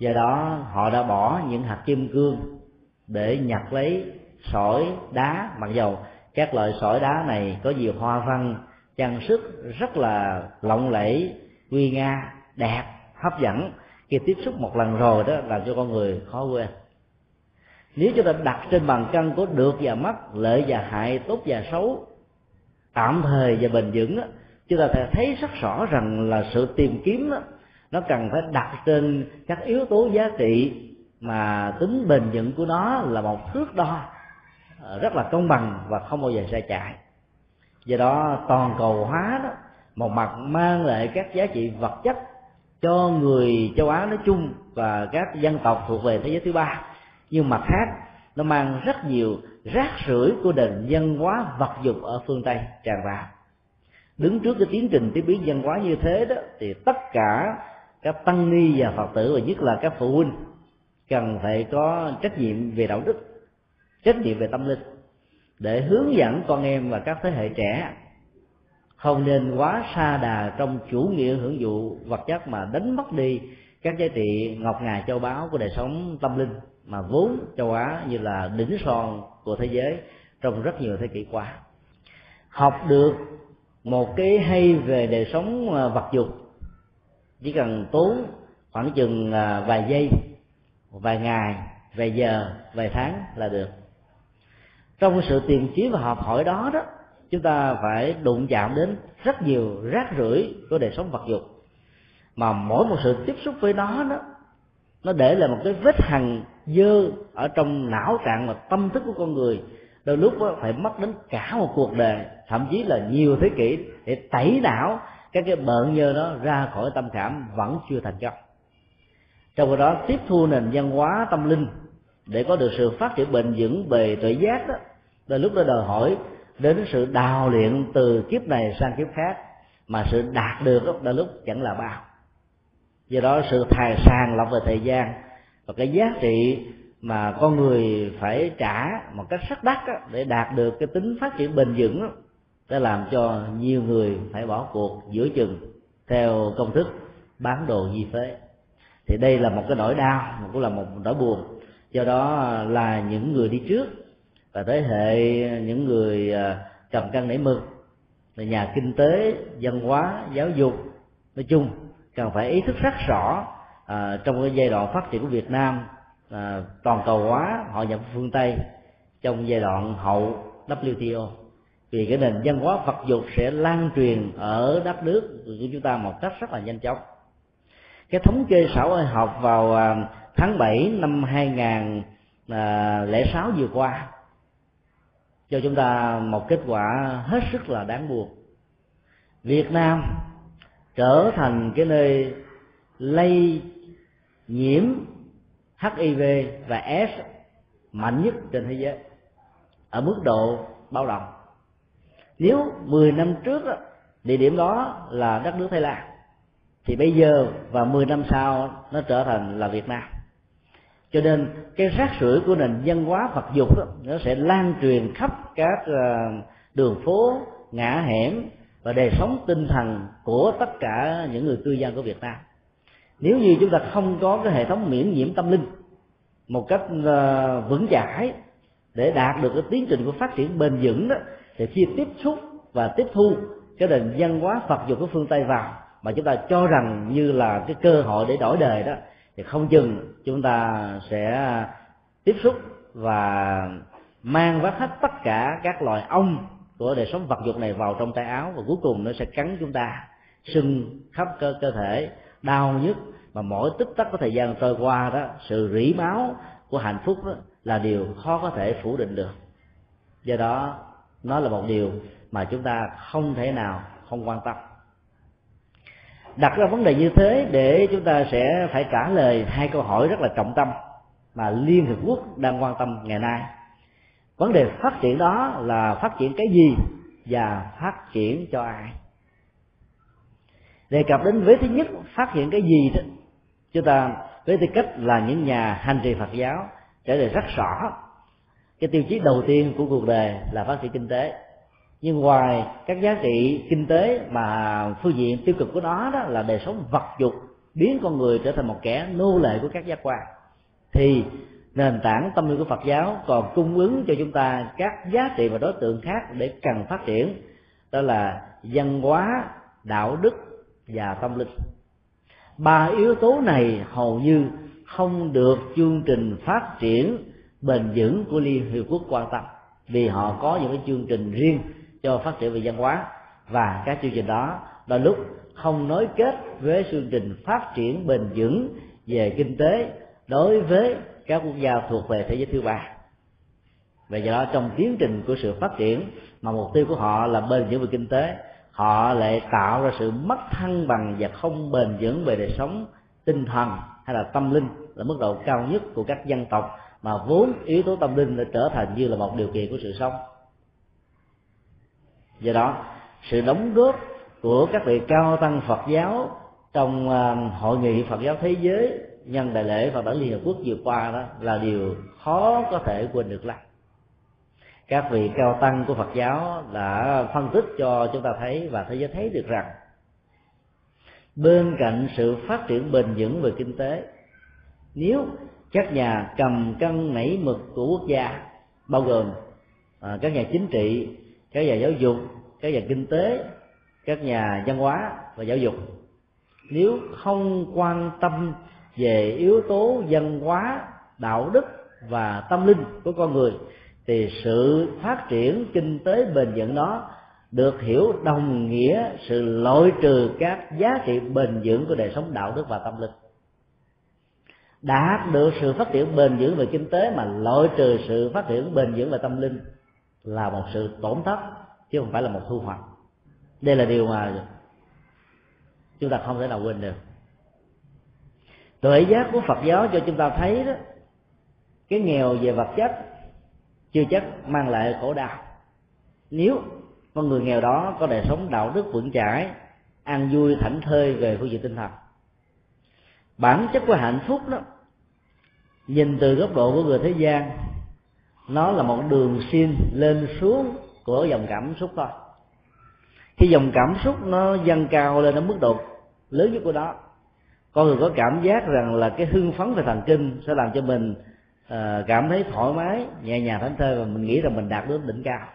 do đó họ đã bỏ những hạt kim cương để nhặt lấy sỏi đá. Mặc dầu các loại sỏi đá này có nhiều hoa văn trang sức rất là lộng lẫy uy nga đẹp hấp dẫn khi tiếp xúc một lần rồi đó làm cho con người khó quên. Nếu chúng ta đặt trên bàn cân của được và mất lợi và hại tốt và xấu tạm thời và bền vững đó, chúng ta thấy rất rõ rằng là sự tìm kiếm đó, nó cần phải đặt trên các yếu tố giá trị mà tính bền vững của nó là một thước đo ờ, rất là công bằng và không bao giờ sai chạy do đó, toàn cầu hóa đó, một mặt mang lại các giá trị vật chất cho người châu á nói chung và các dân tộc thuộc về thế giới thứ ba. Nhưng mặt khác, nó mang rất nhiều rác rưởi của nền văn hóa vật dụng ở phương tây tràn vào đứng trước cái tiến trình tiếp biến văn hóa như thế đó, thì tất cả các tăng ni và phật tử, và nhất là các phụ huynh, cần phải có trách nhiệm về đạo đức, trách nhiệm về tâm linh, để hướng dẫn con em và các thế hệ trẻ không nên quá xa đà trong chủ nghĩa hưởng thụ vật chất mà đánh mất đi các giá trị ngọc ngà châu báu của đời sống tâm linh mà vốn châu á như là đỉnh son của thế giới trong rất nhiều thế kỷ qua. Học được một cái hay về đời sống à, vật dụng chỉ cần tốn khoảng chừng à, vài giây, vài ngày, vài giờ, vài tháng là được. Trong sự tìm kiếm và học hỏi đó đó, chúng ta phải đụng chạm đến rất nhiều rác rưởi của đời sống vật dụng mà mỗi một sự tiếp xúc với nó đó, nó để lại một cái vết hằn dơ ở trong não trạng và tâm thức của con người. Đôi lúc đó phải mất đến cả một cuộc đời, thậm chí là nhiều thế kỷ để tẩy não các cái bợn nhơ đó ra khỏi tâm khảm vẫn chưa thành công trong khi đó tiếp thu nền văn hóa tâm linh để có được sự phát triển bền vững bề tuệ giác đó là lúc đó đòi hỏi đến sự đào luyện từ kiếp này sang kiếp khác mà sự đạt được đó, là lúc chẳng là bao. Do đó sự thài sàng lọc về thời gian và cái giá trị mà con người phải trả một cách sắc đắt đó, để đạt được cái tính phát triển bền vững đó, đã làm cho nhiều người phải bỏ cuộc giữa chừng theo công thức bán đồ di phế thì đây là một cái nỗi đau cũng là một nỗi buồn. Do đó là những người đi trước và thế hệ những người à, cầm cân nảy mực là nhà kinh tế văn hóa giáo dục nói chung cần phải ý thức rất rõ à, trong cái giai đoạn phát triển của Việt Nam à, toàn cầu hóa họ nhập phương Tây trong giai đoạn hậu WTO vì cái nền văn hóa vật dục sẽ lan truyền ở đất nước của chúng ta một cách rất là nhanh chóng. Cái thống kê xã hội học vào à, tháng 7 năm 2006 à, vừa qua cho chúng ta một kết quả hết sức là đáng buồn. Việt Nam trở thành cái nơi lây nhiễm HIV và S mạnh nhất trên thế giới ở mức độ báo động nếu 10 năm trước đó, địa điểm đó là đất nước Thái Lan thì bây giờ và 10 năm sau nó trở thành là Việt Nam. Cho nên cái rác rưởi của nền văn hóa Phật dục đó, nó sẽ lan truyền khắp các ờ, đường phố ngã hẻm và đời sống tinh thần của tất cả những người cư dân của Việt Nam. Nếu như chúng ta không có cái hệ thống miễn nhiễm tâm linh một cách ờ, vững chãi để đạt được cái tiến trình của phát triển bền vững đó thì khi tiếp xúc và tiếp thu, cái nền văn hóa Phật dục của phương Tây vào, mà chúng ta cho rằng như là cái cơ hội để đổi đời đó, thì không chừng chúng ta sẽ tiếp xúc và mang vác hết tất cả các loài ong của đời sống vật dục này vào trong tay áo, và cuối cùng nó sẽ cắn chúng ta, sưng khắp cơ cơ thể, đau nhức. Mà mỗi tích tắc của thời gian trôi qua đó, sự rỉ máu của hạnh phúc đó là điều khó có thể phủ định được. Do đó nó là một điều mà chúng ta không thể nào không quan tâm. Đặt ra vấn đề như thế để chúng ta sẽ phải trả lời hai câu hỏi rất là trọng tâm mà liên hiệp quốc đang quan tâm ngày nay. Vấn đề phát triển đó là phát triển cái gì và phát triển cho ai? Đề cập đến vế thứ nhất, phát hiện cái gì đó. Chúng ta với tư cách là những nhà hành trì phật giáo, trả lời rất rõ cái tiêu chí đầu tiên của cuộc đời là phát triển kinh tế. Nhưng ngoài các giá trị kinh tế mà phương diện tiêu cực của nó đó là đời sống vật dục, biến con người trở thành một kẻ nô lệ của các giác quan, thì nền tảng tâm linh của Phật giáo còn cung ứng cho chúng ta các giá trị và đối tượng khác để cần phát triển, đó là văn hóa, đạo đức và tâm linh. Ba yếu tố này hầu như không được chương trình phát triển bền vững của liên hiệp quốc quan tâm, vì họ có những cái chương trình riêng cho phát triển về văn hóa. Và các chương trình đó, đôi lúc không nối kết với chương trình phát triển bền vững về kinh tế đối với các quốc gia thuộc về thế giới thứ ba. Và do đó, trong tiến trình của sự phát triển mà mục tiêu của họ là bền vững về kinh tế, họ lại tạo ra sự mất thăng bằng và không bền vững về đời sống tinh thần hay là tâm linh là mức độ cao nhất của các dân tộc mà vốn yếu tố tâm linh đã trở thành như là một điều kiện của sự sống. Do đó, sự đóng góp của các vị cao tăng Phật giáo trong à, hội nghị Phật giáo thế giới, nhân đại lễ Phật đản Liên Hợp Quốc vừa qua đó là điều khó có thể quên được lắm. Các vị cao tăng của Phật giáo đã phân tích cho chúng ta thấy và thế giới thấy được rằng, bên cạnh sự phát triển bền vững về kinh tế, nếu các nhà cầm cân nảy mực của quốc gia bao gồm à, các nhà chính trị các nhà giáo dục các nhà kinh tế các nhà văn hóa và giáo dục. Nếu không quan tâm về yếu tố văn hóa đạo đức và tâm linh của con người thì sự phát triển kinh tế bền vững đó được hiểu đồng nghĩa sự loại trừ các giá trị bền vững của đời sống đạo đức và tâm linh đạt được sự phát triển bền vững về kinh tế mà loại trừ sự phát triển bền vững về tâm linh là một sự tổn thất, chứ không phải là một thu hoạch. Đây là điều mà chúng ta không thể nào quên được. Tuệ giác của phật giáo cho chúng ta thấy đó, cái nghèo về vật chất chưa chắc mang lại khổ đau. Nếu con người nghèo đó có đời sống đạo đức vững chãi ăn vui thảnh thơi về phương diện tinh thần, bản chất của hạnh phúc đó nhìn từ góc độ của người thế gian nó là một đường xin lên xuống của dòng cảm xúc thôi. Khi dòng cảm xúc nó dâng cao lên đến mức độ lớn nhất của đó con người có cảm giác rằng là cái hưng phấn về thần kinh sẽ làm cho mình uh, cảm thấy thoải mái nhẹ nhàng thảnh thơi và mình nghĩ rằng mình đạt đến đỉnh cao.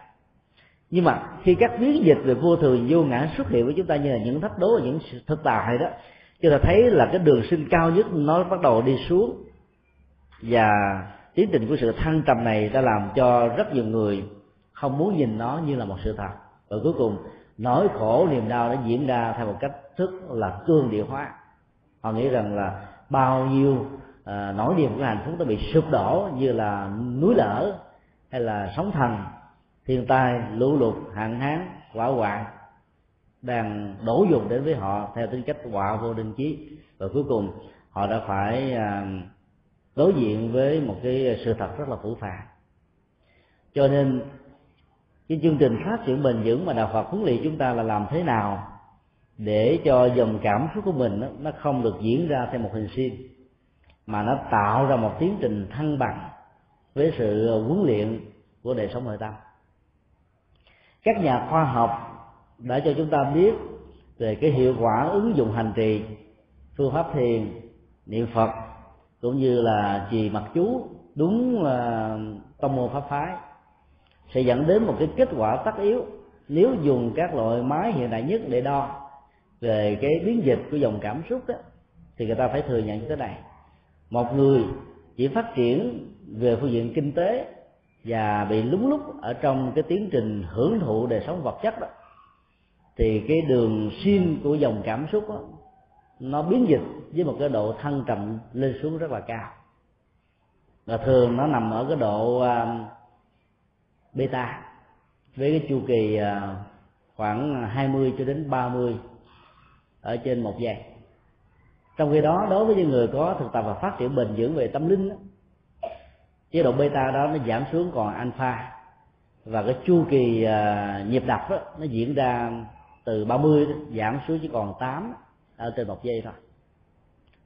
Nhưng mà khi các biến dịch về vô thường vô ngã xuất hiện với chúng ta như là những thách đố và những thực tại đó chúng ta thấy là cái đường sinh cao nhất nó bắt đầu đi xuống và tiến trình của sự thăng trầm này đã làm cho rất nhiều người không muốn nhìn nó như là một sự thật. Và cuối cùng nỗi khổ niềm đau đã diễn ra theo một cách thức là cương địa hóa. Họ nghĩ rằng là bao nhiêu à, nỗi niềm của hạnh phúc đã bị sụp đổ như là núi lở hay là sóng thần thiên tai lũ lụt hạn hán quả hoạn đang đổ dồn đến với họ theo tính cách họa vô định chí. Và cuối cùng họ đã phải à, đối diện với một cái sự thật rất là phủ phàng. Cho nên, cái chương trình phát triển bền vững mà đạo Phật huấn luyện chúng ta là làm thế nào để cho dòng cảm xúc của mình nó không được diễn ra theo một hình sim mà nó tạo ra một tiến trình thăng bằng với sự huấn luyện của đời sống nội tâm. Các nhà khoa học đã cho chúng ta biết về cái hiệu quả ứng dụng hành trì, phương pháp thiền, niệm phật cũng như là trì mặt chú đúng là tông môn pháp phái sẽ dẫn đến một cái kết quả tất yếu. Nếu dùng các loại máy hiện đại nhất để đo về cái biến dịch của dòng cảm xúc đó thì người ta phải thừa nhận như thế này. Một người chỉ phát triển về phương diện kinh tế và bị lúng lúc ở trong cái tiến trình hưởng thụ đời sống vật chất đó thì cái đường xuyên của dòng cảm xúc đó, nó biến dịch với một cái độ thăng trầm lên xuống rất là cao. Và thường nó nằm ở cái độ à, beta. Với cái chu kỳ à, khoảng 20 cho đến 30 ở trên một giây. Trong khi đó đối với những người có thực tập và phát triển bền vững về tâm linh đó, chế độ beta đó nó giảm xuống còn alpha. Và cái chu kỳ uh, nhịp đập đó, nó diễn ra từ 30 đó, giảm xuống chỉ còn 8 ở trên một giây thôi.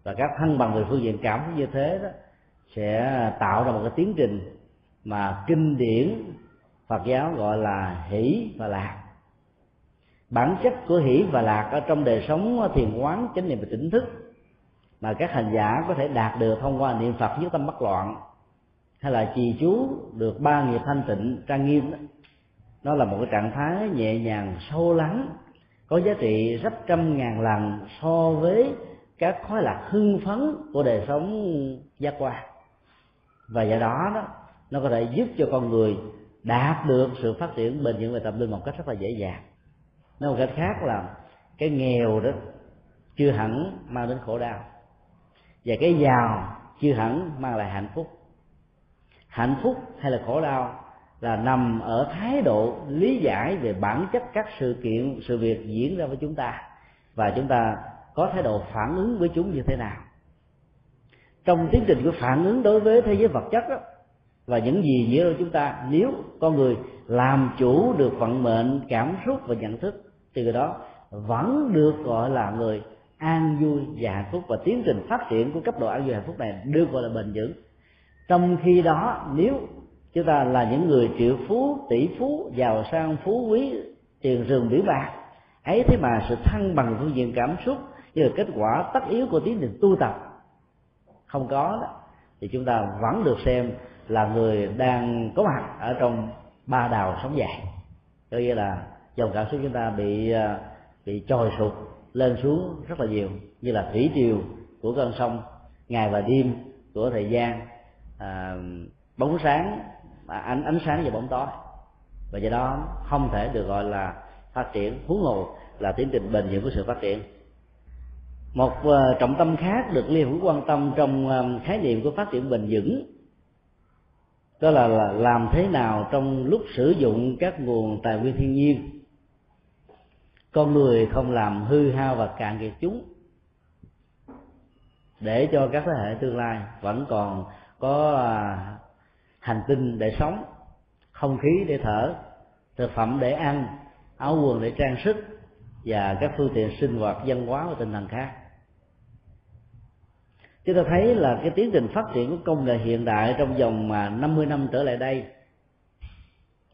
Và các thăng bằng về phương diện cảm xúc như thế đó sẽ tạo ra một cái tiến trình mà kinh điển Phật giáo gọi là hỷ và lạc. Bản chất của hỷ và lạc ở trong đời sống, thiền quán, chánh niệm và tỉnh thức mà các hành giả có thể đạt được thông qua niệm phật nhất tâm bất loạn hay là trì chú được ba nghiệp thanh tịnh trang nghiêm đó nó là một cái trạng thái nhẹ nhàng, sâu lắng có giá trị gấp trăm ngàn lần so với các khói lạc hưng phấn của đời sống giác quan và do đó đó, nó có thể giúp cho con người đạt được sự phát triển bền vững về tâm linh một cách rất là dễ dàng. Nói một cách khác là cái nghèo đó chưa hẳn mang đến khổ đau, và cái giàu chưa hẳn mang lại hạnh phúc. Hạnh phúc hay là khổ đau là nằm ở thái độ lý giải về bản chất các sự kiện sự việc diễn ra với chúng ta. Và chúng ta có thái độ phản ứng với chúng như thế nào. Trong tiến trình của phản ứng đối với thế giới vật chất đó, và những gì diễn ra chúng ta nếu con người làm chủ được vận mệnh cảm xúc và nhận thức thì người đó vẫn được gọi là người an vui và hạnh phúc và tiến trình phát triển của cấp độ an vui hạnh phúc này được gọi là bền vững. Trong khi đó nếu chúng ta là những người triệu phú tỷ phú giàu sang phú quý tiền rừng biển bạc. Ấy thế mà sự thăng bằng phương diện cảm xúc như là kết quả tất yếu của tiến trình tu tập không có đó thì chúng ta vẫn được xem là người đang có mặt ở trong ba đào sống dài có nghĩa là dòng cảm xúc chúng ta bị à, bị trồi sụt lên xuống rất là nhiều như là thủy triều của cơn sông ngày và đêm của thời gian à, bóng sáng À, ánh ánh sáng và bóng tối. Và do đó không thể được gọi là phát triển. Huống hồ là tiến trình bền vững của sự phát triển. Một ờ, trọng tâm khác được liên hữu quan tâm trong ờ, khái niệm của phát triển bền vững đó là, là làm thế nào trong lúc sử dụng các nguồn tài nguyên thiên nhiên. Con người không làm hư hao và cạn kiệt chúng. Để cho các thế hệ tương lai vẫn còn có à, hành tinh để sống, không khí để thở, thực phẩm để ăn, áo quần để trang sức và các phương tiện sinh hoạt văn hóa và tinh thần khác. Chúng ta thấy là cái tiến trình phát triển của công nghệ hiện đại trong vòng à, 50 năm trở lại đây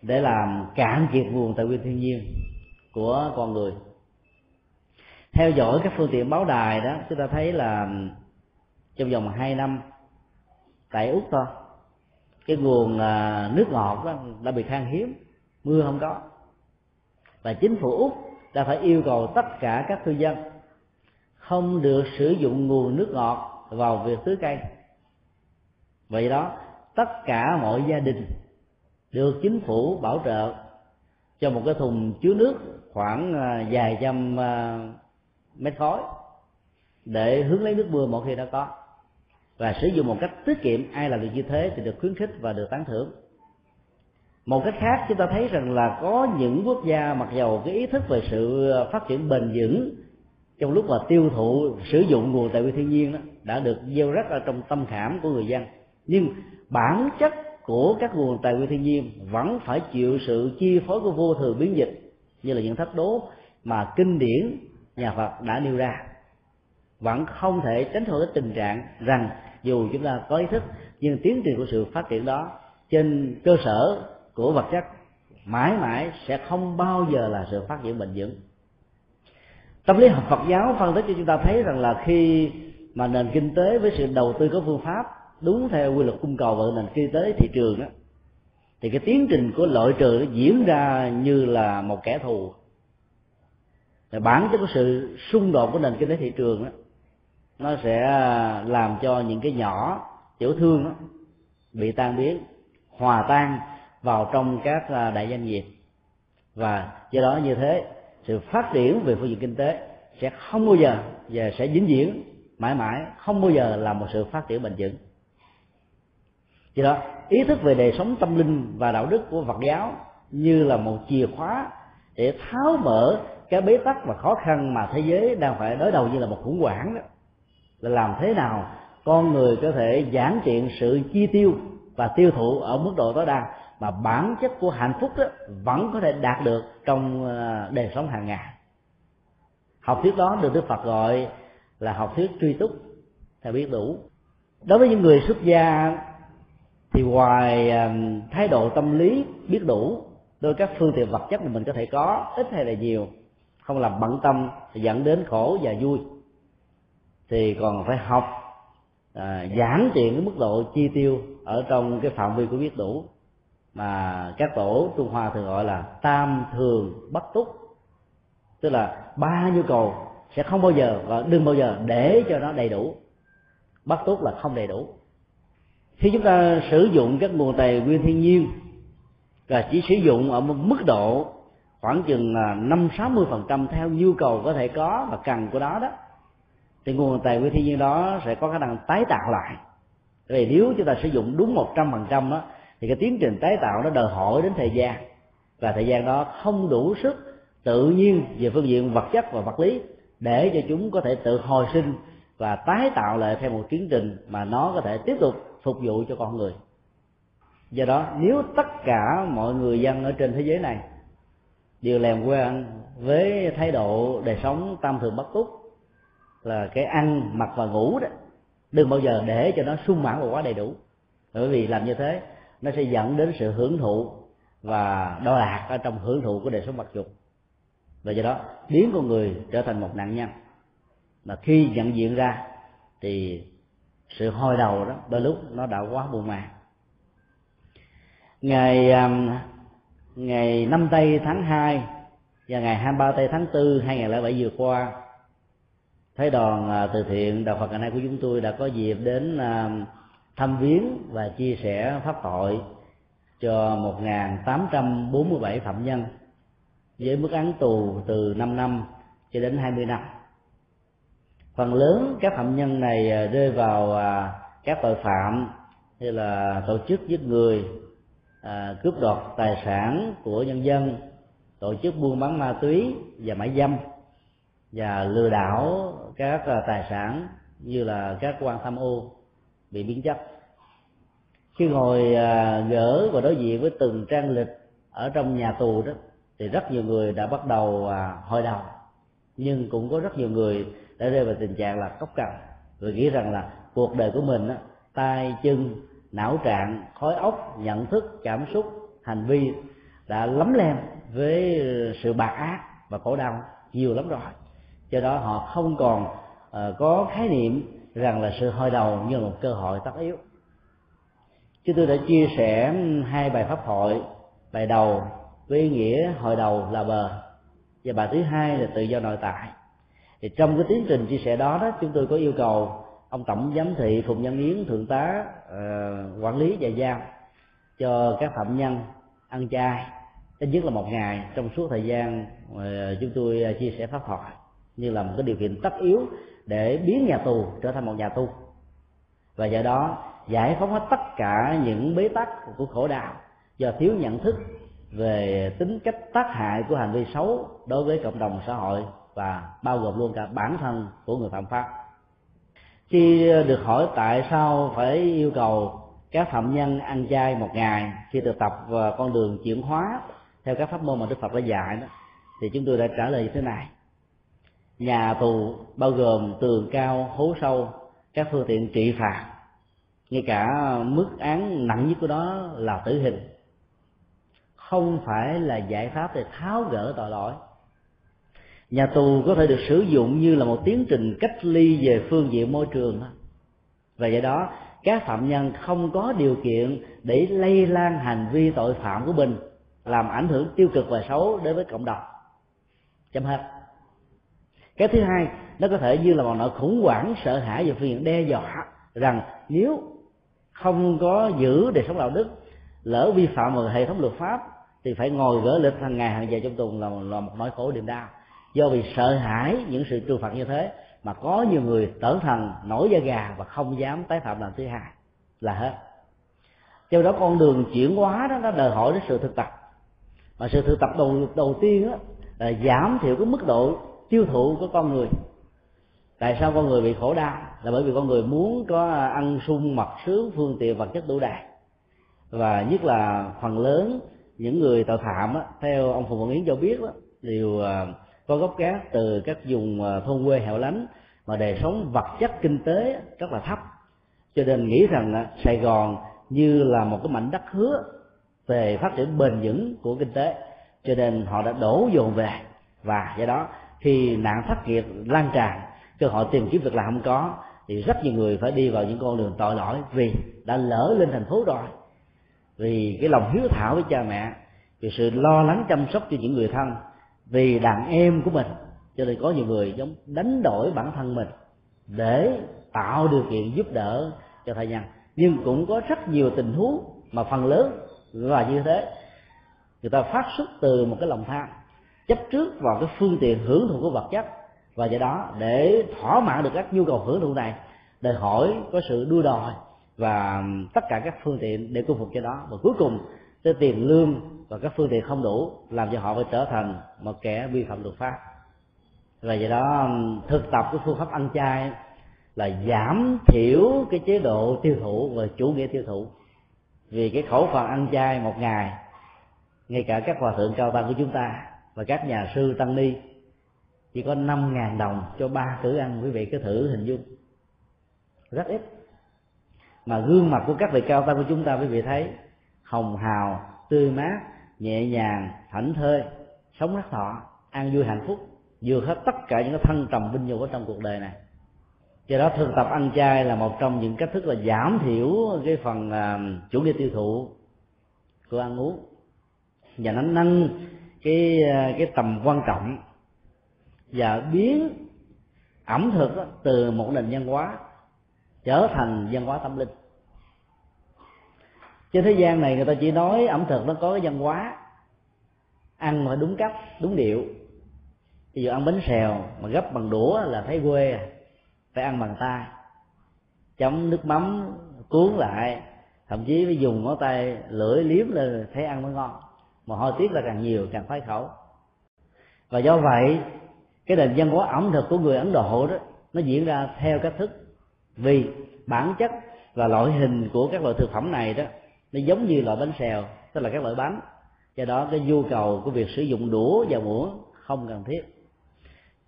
để làm cạn kiệt nguồn tài nguyên thiên nhiên của con người. Theo dõi các phương tiện báo đài đó, chúng ta thấy là trong vòng hai năm tại úc thôi cái nguồn à, nước ngọt đó đã bị khan hiếm, mưa không có. Và chính phủ úc đã phải yêu cầu tất cả các cư dân không được sử dụng nguồn nước ngọt vào việc tưới cây. Vậy đó, tất cả mọi gia đình được chính phủ bảo trợ cho một cái thùng chứa nước khoảng à, vài trăm à, mét khối để hướng lấy nước mưa mỗi khi đã có và sử dụng một cách tiết kiệm ai làm được như thế thì được khuyến khích và được tán thưởng. Một cách khác, chúng ta thấy rằng là có những quốc gia mặc dầu cái ý thức về sự phát triển bền vững trong lúc mà tiêu thụ, sử dụng nguồn tài nguyên thiên nhiên đó, đã được gieo rắc ở trong tâm khảm của người dân. Nhưng bản chất của các nguồn tài nguyên thiên nhiên vẫn phải chịu sự chi phối của vô thường biến dịch, như là những thách đố mà kinh điển nhà Phật đã nêu ra. Vẫn không thể tránh khỏi cái tình trạng rằng dù chúng ta có ý thức, nhưng tiến trình của sự phát triển đó trên cơ sở của vật chất mãi mãi sẽ không bao giờ là sự phát triển bền vững. Tâm lý học Phật giáo phân tích cho chúng ta thấy rằng là khi mà nền kinh tế với sự đầu tư có phương pháp đúng theo quy luật cung cầu và nền kinh tế thị trường đó thì cái tiến trình của loại trừ nó diễn ra như là một kẻ thù. Bản chất của sự xung đột của nền kinh tế thị trường đó nó sẽ à, làm cho những cái nhỏ tiểu thương đó bị tan biến, hòa tan vào trong các à, đại doanh nghiệp và do đó như thế, sự phát triển về phương diện kinh tế sẽ không bao giờ và sẽ vĩnh viễn mãi mãi, không bao giờ là một sự phát triển bền vững. Do đó, ý thức về đời sống tâm linh và đạo đức của phật giáo như là một chìa khóa để tháo mở cái bế tắc và khó khăn mà thế giới đang phải đối đầu như là một khủng hoảng đó là làm thế nào con người có thể giảm tiện sự chi tiêu và tiêu thụ ở mức độ tối đa mà bản chất của hạnh phúc đó vẫn có thể đạt được trong ờ, đời sống hàng ngày. Học thuyết đó được đức phật gọi là học thuyết truy túc, theo biết đủ. Đối với những người xuất gia thì ngoài ờ, thái độ tâm lý biết đủ đôi các phương tiện vật chất mà mình có thể có, ít hay là nhiều, không làm bận tâm, dẫn đến khổ và vui thì còn phải học à, giảm tiện cái mức độ chi tiêu ở trong cái phạm vi của biết đủ mà các tổ trung hoa thường gọi là tam thường bất túc. Tức là ba nhu cầu sẽ không bao giờ và đừng bao giờ để cho nó đầy đủ. Bất túc là không đầy đủ. Khi chúng ta sử dụng các nguồn tài nguyên thiên nhiên là chỉ sử dụng ở một mức độ khoảng chừng à, năm sáu mươi phần trăm theo nhu cầu có thể có và cần của đó đó thì nguồn tài nguyên thiên nhiên đó sẽ có khả năng tái tạo lại. Vì nếu chúng ta sử dụng đúng một trăm phần trăm đó, thì cái tiến trình tái tạo nó đòi hỏi đến thời gian. Và thời gian đó không đủ sức tự nhiên về phương diện vật chất và vật lý để cho chúng có thể tự hồi sinh và tái tạo lại theo một tiến trình mà nó có thể tiếp tục phục vụ cho con người. Do đó, nếu tất cả mọi người dân ở trên thế giới này đều làm quen với thái độ đời sống tam thường bất túc là cái ăn, mặc và ngủ đó, đừng bao giờ để cho nó sung mãn và quá đầy đủ. Bởi vì làm như thế, nó sẽ dẫn đến sự hưởng thụ và đo lạc ở trong hưởng thụ của đời sống vật dục. Và do đó, biến con người trở thành một nạn nhân. Mà khi nhận diện ra, thì sự hôi đầu đó, đôi lúc nó đã quá buồn mà. ngày um, ngày 5 tây tháng 2 và ngày 23 tây tháng 4 2007 vừa qua thấy đoàn à, từ thiện đạo Phật ngày nay của chúng tôi đã có dịp đến à, thăm viếng và chia sẻ pháp tội cho 1.847 phạm nhân với mức án tù từ 5 năm cho đến 20 năm. Phần lớn các phạm nhân này à, rơi vào các tội phạm như là tổ chức giết người, cướp đoạt tài sản của nhân dân, tổ chức buôn bán ma túy và mại dâm và lừa đảo các ờ, tài sản như là các quan tham ô bị biến chất. Khi ngồi ờ, gỡ và đối diện với từng trang lịch ở trong nhà tù đó, thì rất nhiều người đã bắt đầu ờ, hồi đầu. Nhưng cũng có rất nhiều người đã rơi vào tình trạng là cốc cằn rồi nghĩ rằng là cuộc đời của mình tay, chân, não trạng khói óc, nhận thức, cảm xúc, hành vi đã lấm lem với sự bạc ác và khổ đau nhiều lắm rồi do đó họ không còn uh, có khái niệm rằng là sự hồi đầu như là một cơ hội tất yếu. Chúng tôi đã chia sẻ hai bài pháp hội bài đầu với ý nghĩa hồi đầu là bờ và bài thứ hai là tự do nội tại. Thì trong cái tiến trình chia sẻ đó đó chúng tôi có yêu cầu ông tổng giám thị phùng văn yến thượng tá uh, quản lý và giao cho các phạm nhân ăn chay. Ít nhất là một ngày trong suốt thời gian uh, chúng tôi chia sẻ pháp thoại như là một cái điều kiện tất yếu để biến nhà tù trở thành một nhà tu và do đó, giải phóng hết tất cả những bế tắc của khổ đạo do thiếu nhận thức về tính cách tác hại của hành vi xấu đối với cộng đồng xã hội và bao gồm luôn cả bản thân của người phạm pháp. Khi được hỏi tại sao phải yêu cầu các phạm nhân ăn chay một ngày khi được tập vào con đường chuyển hóa theo các pháp môn mà đức phật đã dạy đó, thì chúng tôi đã trả lời như thế này nhà tù bao gồm tường cao, hố sâu, các phương tiện trị phạt. Ngay cả mức án nặng nhất của đó là tử hình. Không phải là giải pháp để tháo gỡ tội lỗi. Nhà tù có thể được sử dụng như là một tiến trình cách ly về phương diện môi trường. Và do đó, các phạm nhân không có điều kiện để lây lan hành vi tội phạm của mình, làm ảnh hưởng tiêu cực và xấu đối với cộng đồng. Chấm hết cái thứ hai nó có thể như là một nỗi khủng hoảng sợ hãi và phiền đe dọa rằng nếu không có giữ đời sống đạo đức lỡ vi phạm vào hệ thống luật pháp thì phải ngồi gỡ lịch hàng ngày hàng giờ trong tuần là, là một nỗi khổ niềm đau. Do vì sợ hãi những sự trừng phạt như thế mà có nhiều người trở thành nổi da gà và không dám tái phạm lần thứ hai. Là hết. Do đó con đường chuyển hóa đó nó đòi hỏi đến sự thực tập. Mà sự thực tập đầu đầu tiên đó, là giảm thiểu cái mức độ tiêu thụ của con người. Tại sao con người bị khổ đau? Là bởi vì con người muốn có ăn sung mặc sướng phương tiện vật chất đủ đầy. Và nhất là phần lớn những người tội phạm á, theo ông phùng văn yến cho biết đó, đều à, có gốc gác từ các vùng à, thôn quê hẻo lánh mà đời sống vật chất kinh tế rất là thấp. Cho nên nghĩ rằng Sài Gòn như là một cái mảnh đất hứa về phát triển bền vững của kinh tế. Cho nên họ đã đổ dồn về và do đó khi nạn thất nghiệp lan tràn, cơ hội tìm kiếm việc làm không có, thì rất nhiều người phải đi vào những con đường tội lỗi vì đã lỡ lên thành phố rồi. Vì cái lòng hiếu thảo với cha mẹ, vì sự lo lắng chăm sóc cho những người thân, vì đàn em của mình. Cho nên có nhiều người giống đánh đổi bản thân mình để tạo điều kiện giúp đỡ cho thai nhân. Nhưng cũng có rất nhiều tình huống mà phần lớn là như thế, người ta phát xuất từ một cái lòng tham chấp trước vào cái phương tiện hưởng thụ của vật chất. Và do đó, để thỏa mãn được các nhu cầu hưởng thụ này, đòi hỏi có sự đua đòi và tất cả các phương tiện để cung phục cho đó. Và cuối cùng, cái tiền lương và các phương tiện không đủ làm cho họ phải trở thành một kẻ vi phạm luật pháp. Và do đó, thực tập cái phương pháp ăn chay là giảm thiểu cái chế độ tiêu thụ và chủ nghĩa tiêu thụ. Vì cái khẩu phần ăn chay một ngày, ngay cả các hòa thượng cao tăng của chúng ta và các nhà sư tăng ni chỉ có năm ngàn đồng cho ba cử ăn. Quý vị cứ thử hình dung. Rất ít. Mà gương mặt của các vị cao tăng của chúng ta quý vị thấy hồng hào tươi mát nhẹ nhàng thảnh thơi sống rất thọ ăn vui hạnh phúc vượt hết tất cả những cái thân trầm vinh nhục ở trong cuộc đời này. Do đó thực tập ăn chay là một trong những cách thức là giảm thiểu cái phần uh, chủ nghĩa tiêu thụ của ăn uống. Và nó nâng cái ờ, cái tầm quan trọng và biến ẩm thực đó, từ một nền văn hóa trở thành văn hóa tâm linh. Trên thế gian này người ta chỉ nói ẩm thực nó có cái văn hóa ăn phải đúng cách đúng điệu. Ví dụ ăn bánh xèo mà gấp bằng đũa là thấy quê à phải ăn bằng tay. Chấm nước mắm cuốn lại thậm chí phải dùng ngón tay lưỡi liếm lên thấy ăn mới ngon mà hôi tiết là càng nhiều càng khoái khẩu. Và do vậy cái nền văn hóa ẩm thực của người ấn độ đó nó diễn ra theo cách thức vì bản chất và loại hình của các loại thực phẩm này đó nó giống như loại bánh xèo tức là các loại bánh. Do đó cái nhu cầu của việc sử dụng đũa và muỗng không cần thiết.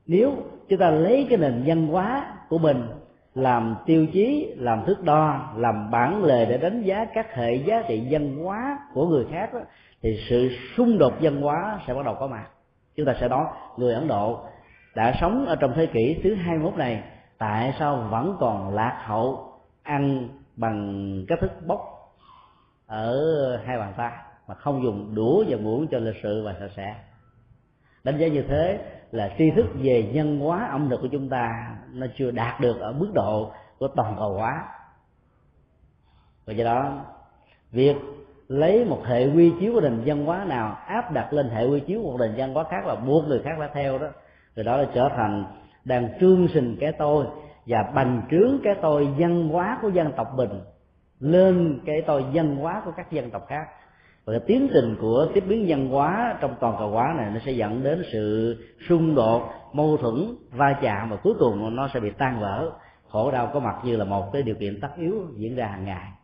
Nếu chúng ta lấy cái nền văn hóa của mình làm tiêu chí làm thước đo làm bản lề để đánh giá các hệ giá trị văn hóa của người khác đó, thì sự xung đột văn hóa sẽ bắt đầu có mặt. Chúng ta sẽ nói, người ấn độ đã sống ở trong thế kỷ thứ 21 này, tại sao vẫn còn lạc hậu ăn bằng cách thức bốc ở hai bàn tay mà không dùng đũa và muỗng cho lịch sự và sạch sẽ? Đánh giá như thế là tri thức về nhân hóa ẩm thực của chúng ta nó chưa đạt được ở mức độ của toàn cầu hóa. Và do đó, việc lấy một hệ quy chiếu của nền văn hóa nào áp đặt lên hệ quy chiếu của nền văn hóa khác và buộc người khác phải theo đó, rồi đó là trở thành đang trương sinh cái tôi và bành trướng cái tôi văn hóa của dân tộc mình lên cái tôi văn hóa của các dân tộc khác. Và cái tiến trình của tiếp biến văn hóa trong toàn cầu hóa này nó sẽ dẫn đến sự xung đột, mâu thuẫn, va chạm và cuối cùng nó sẽ bị tan vỡ, khổ đau có mặt như là một cái điều kiện tất yếu diễn ra hàng ngày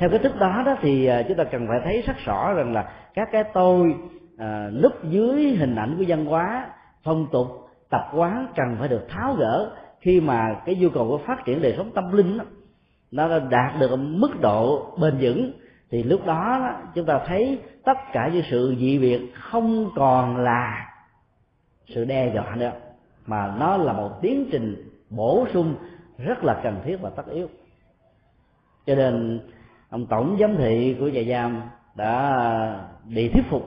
theo cái thức đó đó thì à, chúng ta cần phải thấy rất rõ rằng là các cái tôi à, núp dưới hình ảnh của văn hóa phong tục tập quán cần phải được tháo gỡ khi mà cái nhu cầu của phát triển đời sống tâm linh đó, nó đạt được mức độ bền vững. Thì lúc đó chúng ta thấy tất cả những sự dị biệt không còn là sự đe dọa nữa mà nó là một tiến trình bổ sung rất là cần thiết và tất yếu. Cho nên ông tổng giám thị của trại giam đã bị thuyết phục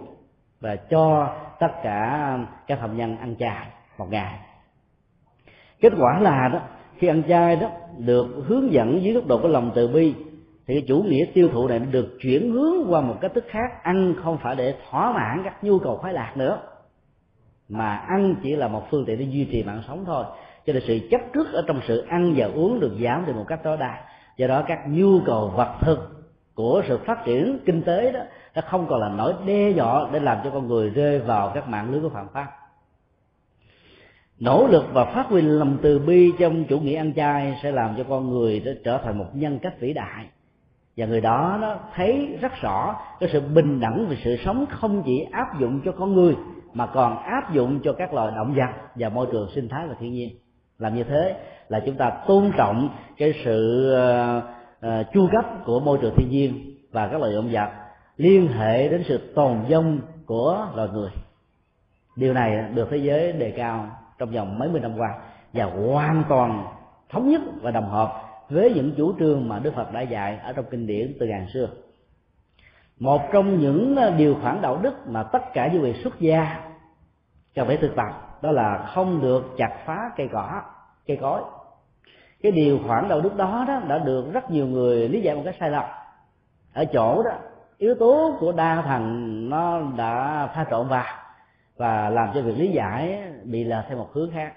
và cho tất cả các phạm nhân ăn chay một ngày. Kết quả là đó, khi ăn chay đó, được hướng dẫn dưới góc độ của lòng từ bi, thì cái chủ nghĩa tiêu thụ này được chuyển hướng qua một cách thức khác. Ăn không phải để thỏa mãn các nhu cầu khoái lạc nữa, mà ăn chỉ là một phương tiện để duy trì mạng sống thôi. Cho nên sự chấp trước ở trong sự ăn và uống được giảm đi một cách tối đa do đó các nhu cầu vật thực của sự phát triển kinh tế đó, nó không còn là nỗi đe dọa để làm cho con người rơi vào các mạng lưới của phạm pháp. Nỗ lực và phát huy lòng từ bi trong chủ nghĩa ăn chay sẽ làm cho con người đó trở thành một nhân cách vĩ đại. Và người đó nó thấy rất rõ cái sự bình đẳng về sự sống không chỉ áp dụng cho con người, mà còn áp dụng cho các loài động vật và môi trường sinh thái và thiên nhiên. Làm như thế là chúng ta tôn trọng cái sự uh, chu cấp của môi trường thiên nhiên và các loài động vật liên hệ đến sự tồn vong của loài người. Điều này được thế giới đề cao trong vòng mấy mươi năm qua và hoàn toàn thống nhất và đồng hợp với những chủ trương mà Đức Phật đã dạy ở trong kinh điển từ ngàn xưa. Một trong những điều khoản đạo đức mà tất cả những người xuất gia cần phải thực tập đó là không được chặt phá cây cỏ cây cối. Cái điều khoản đạo đức đó đó đã được rất nhiều người lý giải một cách sai lầm. Ở chỗ đó, yếu tố của đa thần nó đã pha trộn vào và làm cho việc lý giải bị lệch theo một hướng khác.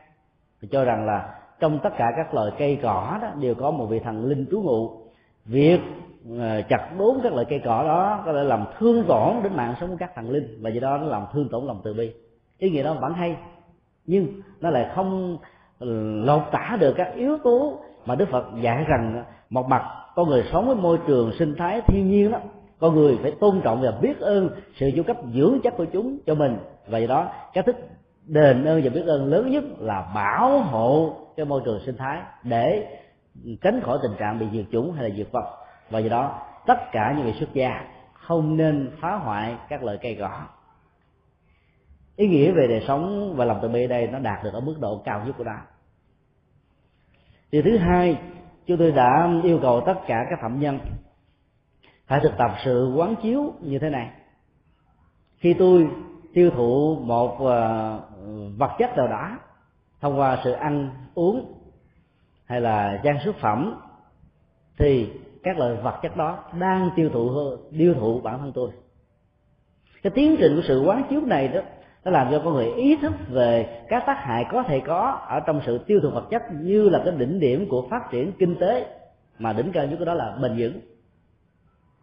Thì cho rằng là trong tất cả các loài cây cỏ đó đều có một vị thần linh trú ngụ. Việc ờ, chặt đốn các loại cây cỏ đó có thể làm thương tổn đến mạng sống của các thần linh và do đó nó làm thương tổn lòng từ bi. Ý nghĩa đó vẫn hay, nhưng nó lại không lột tả được các yếu tố mà đức phật dạy rằng một mặt con người sống với môi trường sinh thái thiên nhiên đó, con người phải tôn trọng và biết ơn sự chu cấp dưỡng chất của chúng cho mình. Và do đó cái thức đền ơn và biết ơn lớn nhất là bảo hộ cái môi trường sinh thái để tránh khỏi tình trạng bị diệt chủng hay là diệt vật và do đó, tất cả những người xuất gia không nên phá hoại các loại cây cỏ ý nghĩa về đời sống và lòng từ bi đây nó đạt được ở mức độ cao nhất của nó. Điều thứ hai, chúng tôi đã yêu cầu tất cả các phạm nhân phải thực tập sự quán chiếu như thế này. Khi tôi tiêu thụ một ờ, vật chất nào đó thông qua sự ăn uống hay là trang sức phẩm, thì các loại vật chất đó đang tiêu thụ tiêu thụ bản thân tôi. Cái tiến trình của sự quán chiếu này đó nó làm cho con người ý thức về các tác hại có thể có ở trong sự tiêu thụ vật chất như là cái đỉnh điểm của phát triển kinh tế. Mà đỉnh cao nhất của đó là bền vững.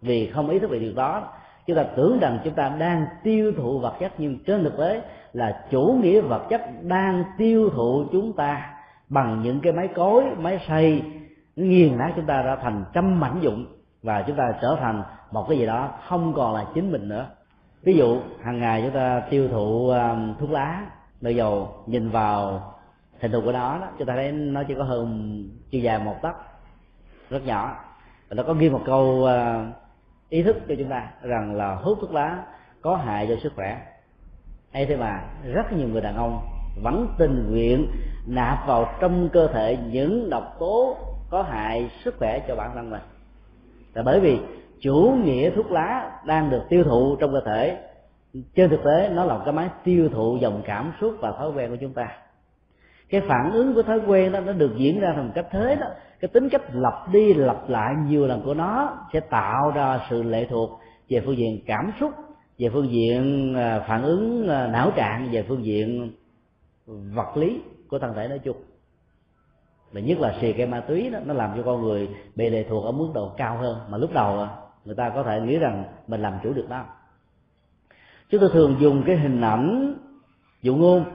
Vì không ý thức về điều đó, chúng ta tưởng rằng chúng ta đang tiêu thụ vật chất nhưng trên thực tế là chủ nghĩa vật chất đang tiêu thụ chúng ta bằng những cái máy cối, máy xay nghiền nát chúng ta ra thành trăm mảnh dụng và chúng ta trở thành một cái gì đó không còn là chính mình nữa ví dụ hàng ngày chúng ta tiêu thụ um, thuốc lá bây giờ nhìn vào hình thù của nó đó chúng ta thấy nó chỉ có hơn chiều dài một tấc rất nhỏ. Và nó có ghi một câu uh, ý thức cho chúng ta rằng là hút thuốc lá có hại cho sức khỏe. Hay thế mà rất nhiều người đàn ông vẫn tình nguyện nạp vào trong cơ thể những độc tố có hại sức khỏe cho bản thân mình. Là bởi vì chủ nghĩa thuốc lá đang được tiêu thụ trong cơ thể. Trên thực tế, nó là một cái máy tiêu thụ dòng cảm xúc và thói quen của chúng ta. Cái phản ứng của thói quen đó, nó được diễn ra thành cách thế đó. Cái tính cách lặp đi lặp lại nhiều lần của nó sẽ tạo ra sự lệ thuộc về phương diện cảm xúc, về phương diện à, phản ứng à, não trạng, về phương diện vật lý của thân thể nói chung. Và nhất là xì cây ma túy đó, nó làm cho con người bị lệ thuộc ở mức độ cao hơn mà lúc đầu người ta có thể nghĩ rằng mình làm chủ được đó. Chúng tôi thường dùng cái hình ảnh dụ ngôn.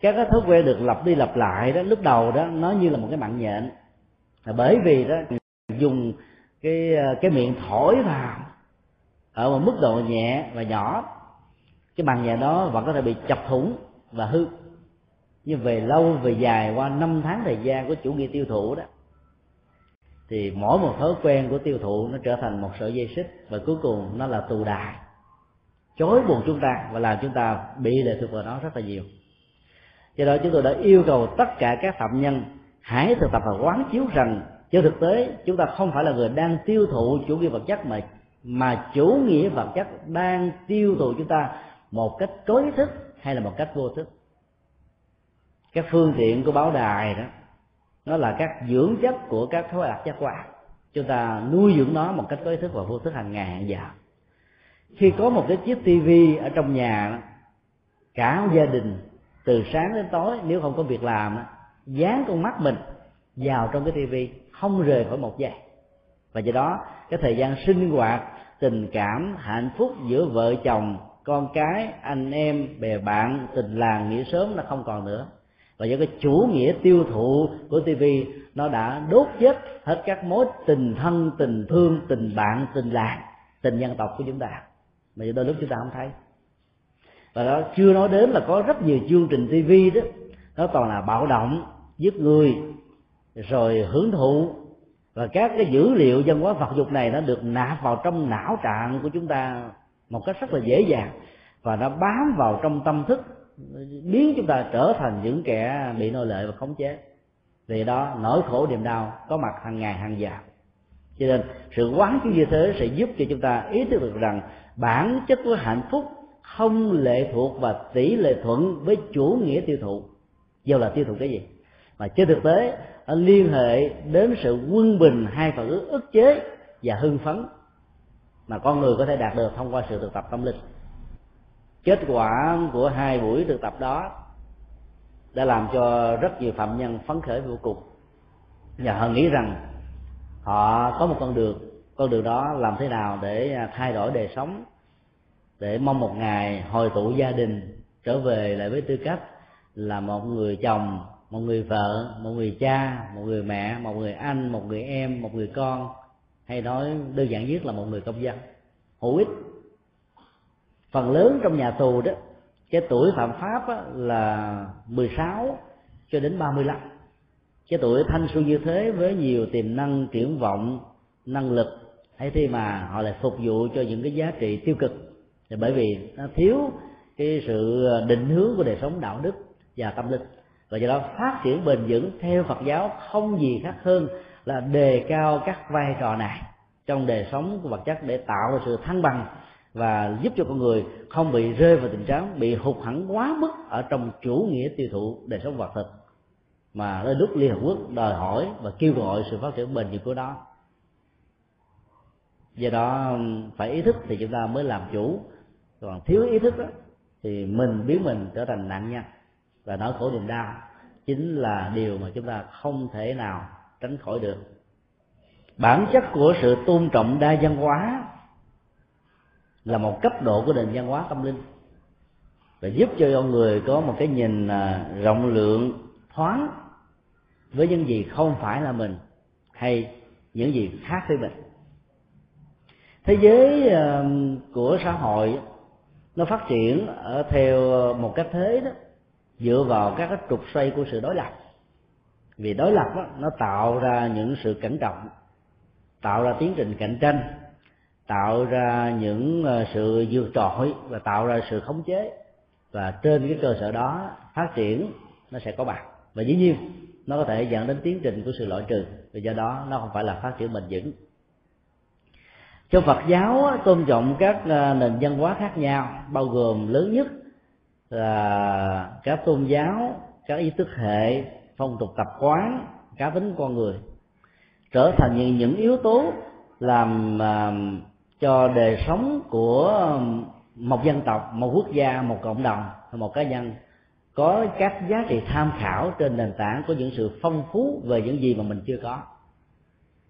Các cái thói quen được lặp đi lặp lại đó, lúc đầu đó, nó như là một cái mạng nhện. Là bởi vì đó, dùng cái cái miệng thổi vào ở một mức độ nhẹ và nhỏ. Cái bằng nhẹ đó vẫn có thể bị chập thủng và hư. Nhưng về lâu, về dài, qua năm tháng thời gian của chủ nghĩa tiêu thụ đó thì mỗi một thói quen của tiêu thụ nó trở thành một sợi dây xích và cuối cùng nó là tù đài. Chối buộc chúng ta và làm chúng ta bị lệ thuộc vào nó rất là nhiều. Do đó chúng tôi đã yêu cầu tất cả các phạm nhân hãy thực tập và quán chiếu rằng trên thực tế chúng ta không phải là người đang tiêu thụ chủ nghĩa vật chất mà mà chủ nghĩa vật chất đang tiêu thụ chúng ta một cách có ý thức hay là một cách vô thức. Các phương tiện của báo đài đó nó là các dưỡng chất của các thói đặc giác quan chúng ta nuôi dưỡng nó một cách có ý thức và vô thức hàng ngày, hàng giờ. Khi có một cái chiếc tivi ở trong nhà, cả gia đình, từ sáng đến tối, nếu không có việc làm, dán con mắt mình vào trong cái tivi không rời khỏi một giây. Và do đó, cái thời gian sinh hoạt, tình cảm, hạnh phúc giữa vợ chồng, con cái, anh em, bè bạn, tình làng nghĩa sớm là không còn nữa và do cái chủ nghĩa tiêu thụ của tv nó đã đốt chết hết các mối tình thân, tình thương, tình bạn, tình làng, tình dân tộc của chúng ta. Mà đôi lúc chúng ta không thấy. Và đó chưa nói đến là có rất nhiều chương trình tv đó, nó toàn là bạo động, giết người, rồi hưởng thụ. Và các cái dữ liệu văn hóa vật dục này nó được nạp vào trong não trạng của chúng ta một cách rất là dễ dàng. Và nó bám vào trong tâm thức biến chúng ta trở thành những kẻ bị nô lệ và khống chế. Vì đó, nỗi khổ niềm đau có mặt hàng ngày, hàng giờ. Cho nên, sự quán chiếu như thế sẽ giúp cho chúng ta ý thức được rằng bản chất của hạnh phúc không lệ thuộc và tỷ lệ thuận với chủ nghĩa tiêu thụ. Dù là tiêu thụ cái gì? Mà trên thực tế, nó liên hệ đến sự quân bình hai phần ức chế và hưng phấn mà con người có thể đạt được thông qua sự thực tập tâm linh kết quả của hai buổi thực tập đó đã làm cho rất nhiều phạm nhân phấn khởi vô cùng. Và họ nghĩ rằng họ có một con đường con đường đó làm thế nào để à, thay đổi đời sống, để mong một ngày hồi tụ gia đình, trở về lại với tư cách là một người chồng, một người vợ, một người cha, một người mẹ, một người anh, một người em, một người con. Hay nói đơn giản nhất là một người công dân. Hữu ích phần lớn trong nhà tù đó cái tuổi phạm pháp á, là 16 cho đến 35 cái tuổi thanh xuân như thế với nhiều tiềm năng triển vọng năng lực hay khi mà họ lại phục vụ cho những cái giá trị tiêu cực. Thì bởi vì nó thiếu cái sự định hướng của đời sống đạo đức và tâm linh. Và do đó phát triển bền vững theo Phật giáo không gì khác hơn là đề cao các vai trò này trong đời sống của vật chất để tạo ra sự thăng bằng và giúp cho con người không bị rơi vào tình trạng bị hụt hẳn quá mức ở trong chủ nghĩa tiêu thụ đời sống vật thực. Mà đôi lúc liên hợp quốc đòi hỏi và kêu gọi sự phát triển bền vững của nó. Do đó um, phải ý thức thì chúng ta mới làm chủ. Còn thiếu ý thức đó, thì mình biến mình trở thành nạn nhân và nỗi khổ niềm đau chính là điều mà chúng ta không thể nào tránh khỏi được. Bản chất của sự tôn trọng đa văn hóa là một cấp độ của nền văn hóa tâm linh. Và giúp cho con người có một cái nhìn à, rộng lượng thoáng với những gì không phải là mình hay những gì khác với mình. Thế giới à, của xã hội nó phát triển ở theo một cách thế đó dựa vào các cái trục xoay của sự đối lập. Vì đối lập đó, nó tạo ra những sự cẩn trọng tạo ra tiến trình cạnh tranh tạo ra những ờ, sự vượt trội và tạo ra sự khống chế. Và trên cái cơ sở đó phát triển nó sẽ có bạn và dĩ nhiên nó có thể dẫn đến tiến trình của sự loại trừ. Và do đó nó không phải là phát triển bền vững. Trong Phật giáo tôn trọng các ờ, nền văn hóa khác nhau bao gồm lớn nhất là các tôn giáo các ý thức hệ phong tục tập quán cá tính con người. Trở thành những, những yếu tố làm ờ, cho đời sống của một dân tộc một quốc gia một cộng đồng một cá nhân có các giá trị tham khảo trên nền tảng của những sự phong phú về những gì mà mình chưa có.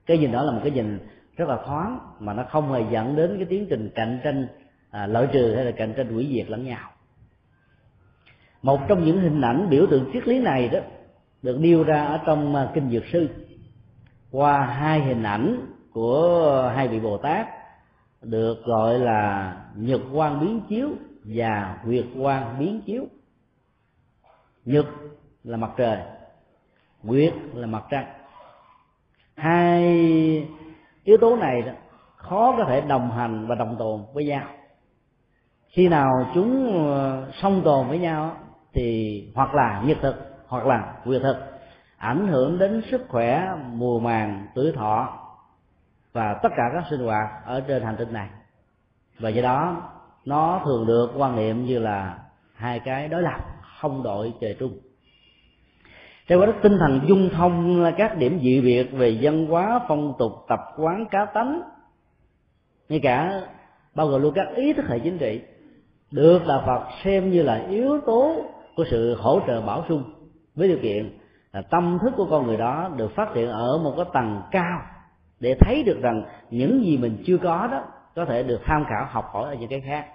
Cái nhìn đó là một cái nhìn rất là thoáng mà nó không hề dẫn đến cái tiến trình cạnh tranh à, lợi trừ hay là cạnh tranh hủy diệt lẫn nhau. Một trong những hình ảnh biểu tượng triết lý này đó được điêu ra ở trong à, kinh dược sư qua hai hình ảnh của hai vị bồ tát được gọi là nhật quang biến chiếu và nguyệt quang biến chiếu. Nhật là mặt trời nguyệt là mặt trăng. Hai yếu tố này đó, khó có thể đồng hành và đồng tồn với nhau. Khi nào chúng ờ, song tồn với nhau thì hoặc là nhật thực hoặc là nguyệt thực ảnh hưởng đến sức khỏe mùa màng tuổi thọ và tất cả các sinh hoạt ở trên hành tinh này. Và do đó, nó thường được quan niệm như là hai cái đối lập không đội trời chung. Theo đó tinh thần dung thông các điểm dị biệt về văn hóa, phong tục, tập quán, cá tánh, ngay cả bao gồm luôn các ý thức hệ chính trị, được là Phật xem như là yếu tố của sự hỗ trợ bảo sung với điều kiện là tâm thức của con người đó được phát triển ở một cái tầng cao để thấy được rằng những gì mình chưa có đó, có thể được tham khảo, học hỏi ở những cái khác.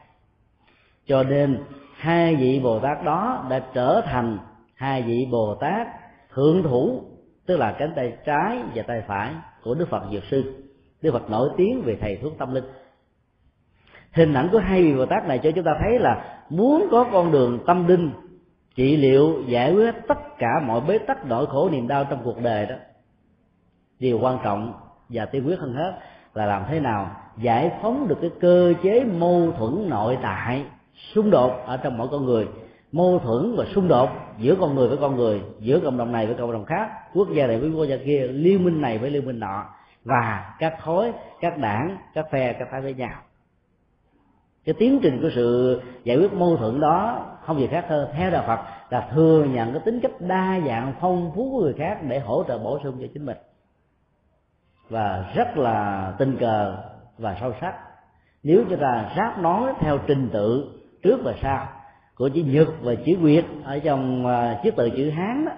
Cho nên, hai vị bồ tát đó đã trở thành hai vị bồ tát thượng thủ, tức là cánh tay trái và tay phải của đức phật dược sư. Đức phật nổi tiếng về thầy thuốc tâm linh. Hình ảnh của hai vị bồ tát này cho chúng ta thấy là muốn có con đường tâm linh, trị liệu, giải quyết tất cả mọi bế tắc, nỗi khổ, niềm đau trong cuộc đời đó, điều quan trọng và tiên quyết hơn hết là làm thế nào giải phóng được cái cơ chế mâu thuẫn nội tại, xung đột ở trong mỗi con người. Mâu thuẫn và xung đột giữa con người với con người, giữa cộng đồng này với cộng đồng khác, quốc gia này với quốc gia kia, liên minh này với liên minh nọ, và các khối các đảng, các phe, các phái với nhau. Cái tiến trình của sự giải quyết mâu thuẫn đó không gì khác hơn, theo đạo phật là thừa nhận cái tính cách đa dạng, phong phú của người khác để hỗ trợ bổ sung cho chính mình và rất là tình cờ và sâu sắc. Nếu chúng ta ráp nói theo trình tự trước và sau của chữ nhật và chữ việt ở trong à, chiếc từ chữ hán đó,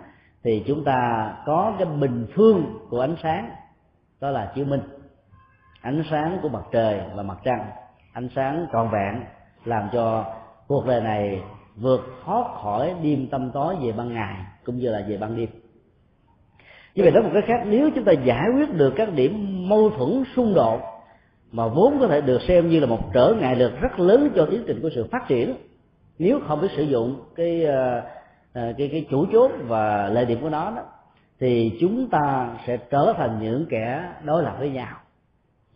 thì chúng ta có cái bình phương của ánh sáng đó là chữ minh. Ánh sáng của mặt trời và mặt trăng ánh sáng trọn vẹn làm cho cuộc đời này vượt thoát khỏi đêm tâm tối về ban ngày cũng như là về ban đêm như vậy nói một cái khác nếu chúng ta giải quyết được các điểm mâu thuẫn xung đột mà vốn có thể được xem như là một trở ngại lực rất lớn cho tiến trình của sự phát triển nếu không biết sử dụng cái ờ, ờ, cái cái chủ chốt và lợi điểm của nó đó thì chúng ta sẽ trở thành những kẻ đối lập với nhau.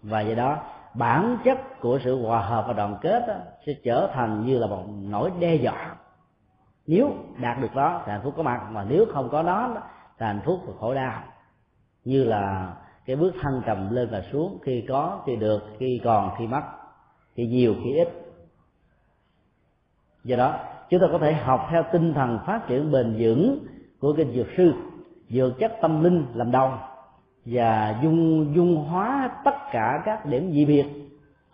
Và do đó bản chất của sự hòa hợp và đoàn kết đó, sẽ trở thành như là một nỗi đe dọa. Nếu đạt được đó thì hạnh phúc có mặt mà nếu không có nó thì hạnh phúc và khổ đau. Như là cái bước thăng trầm lên và xuống, khi có khi được, khi còn khi mất khi nhiều khi ít. Do đó, chúng ta có thể học theo tinh thần phát triển bền vững của kinh dược sư, dược chất tâm linh làm đầu, và dung dung hóa tất cả các điểm dị biệt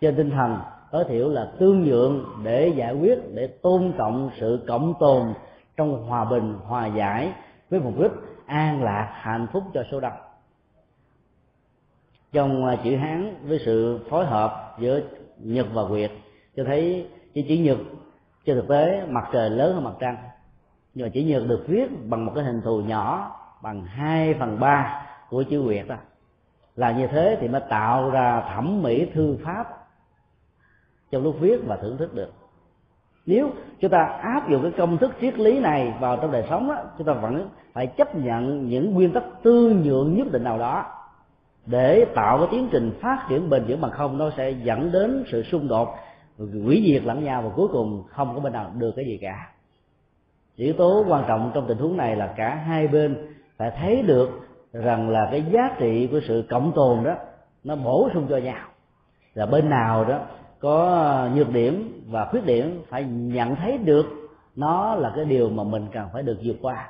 trên tinh thần, tối thiểu là tương nhượng để giải quyết, để tôn trọng sự cộng tồn trong hòa bình, hòa giải với mục đích an lạc hạnh phúc cho số đông. Trong à, chữ hán với sự phối hợp giữa nhật và việt, cho thấy cái chữ nhật trên thực tế mặt trời lớn hơn mặt trăng. Nhưng mà chữ nhật được viết bằng một cái hình thù nhỏ, bằng hai phần ba của chữ việt đó. Là như thế thì mới tạo ra thẩm mỹ thư pháp trong lúc viết và thưởng thức được nếu chúng ta áp dụng cái công thức triết lý này vào trong đời sống đó, chúng ta vẫn phải chấp nhận những nguyên tắc tư nhượng nhất định nào đó để tạo cái tiến trình phát triển bền vững bằng không nó sẽ dẫn đến sự xung đột hủy diệt lẫn nhau và cuối cùng không có bên nào được cái gì cả. Yếu tố quan trọng trong tình huống này là cả hai bên phải thấy được rằng là cái giá trị của sự cộng tồn đó nó bổ sung cho nhau. Là bên nào đó có nhược điểm và khuyết điểm phải nhận thấy được nó là cái điều mà mình cần phải được vượt qua.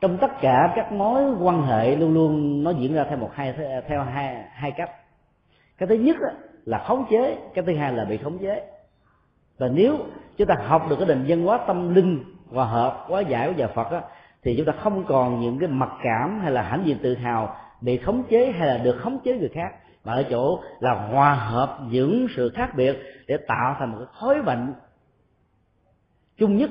Trong tất cả các mối quan hệ luôn luôn nó diễn ra theo một hai theo hai hai cách. Cái thứ nhất là khống chế cái thứ hai là bị khống chế. Và nếu chúng ta học được cái định dân hóa tâm linh hòa hợp hóa giải của nhà phật á, thì chúng ta không còn những cái mặc cảm hay là hãnh diện tự hào bị khống chế hay là được khống chế người khác mà ở chỗ là hòa hợp những sự khác biệt để tạo thành một cái khối bệnh chung nhất,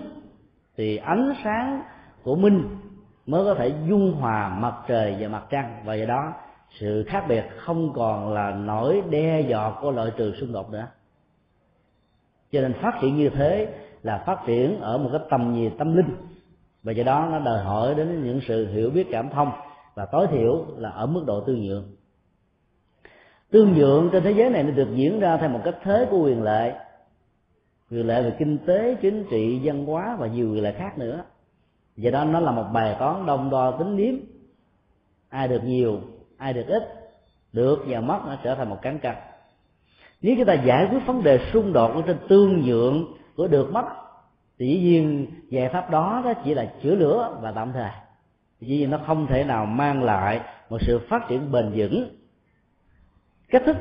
thì ánh sáng của minh mới có thể dung hòa mặt trời và mặt trăng. Và do đó, sự khác biệt không còn là nỗi đe dọa của loại trừ xung đột nữa. Cho nên phát triển như thế là phát triển ở một cái tầm nhìn tâm linh. Và do đó nó đòi hỏi đến những sự hiểu biết cảm thông và tối thiểu là ở mức độ tương nhượng tương nhượng trên thế giới này nó được diễn ra theo một cách thế của quyền lệ. Quyền lệ về kinh tế, chính trị, văn hóa và nhiều quyền lệ khác nữa. Do đó nó là một bài toán đông đo tính điếm ai được nhiều, ai được ít, được và mất nó trở thành một cán cân. Nếu chúng ta giải quyết vấn đề xung đột ở trên tương nhượng của được mất, thì dĩ nhiên giải pháp đó đó chỉ là chữa lửa và tạm thời. Dĩ nhiên nó không thể nào mang lại một sự phát triển bền vững cách thức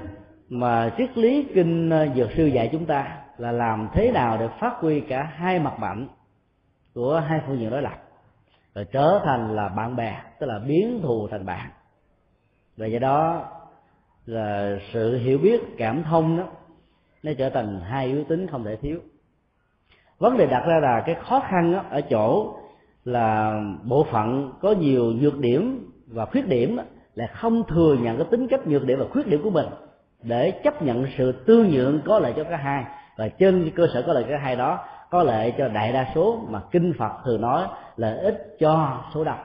mà triết lý kinh ờ, dược sư dạy chúng ta là làm thế nào để phát huy cả hai mặt mạnh của hai phương diện đối lập rồi trở thành là bạn bè, tức là biến thù thành bạn. Và do đó là sự hiểu biết, cảm thông đó, nó trở thành hai yếu tính không thể thiếu. Vấn đề đặt ra là cái khó khăn ở chỗ là bộ phận có nhiều nhược điểm và khuyết điểm đó là không thừa nhận cái tính cách nhược điểm và khuyết điểm của mình để chấp nhận sự tương nhượng có lợi cho cả hai. Và trên cơ sở có lợi cả hai đó có lợi cho đại đa số mà kinh phật thường nói lợi ích cho số đông.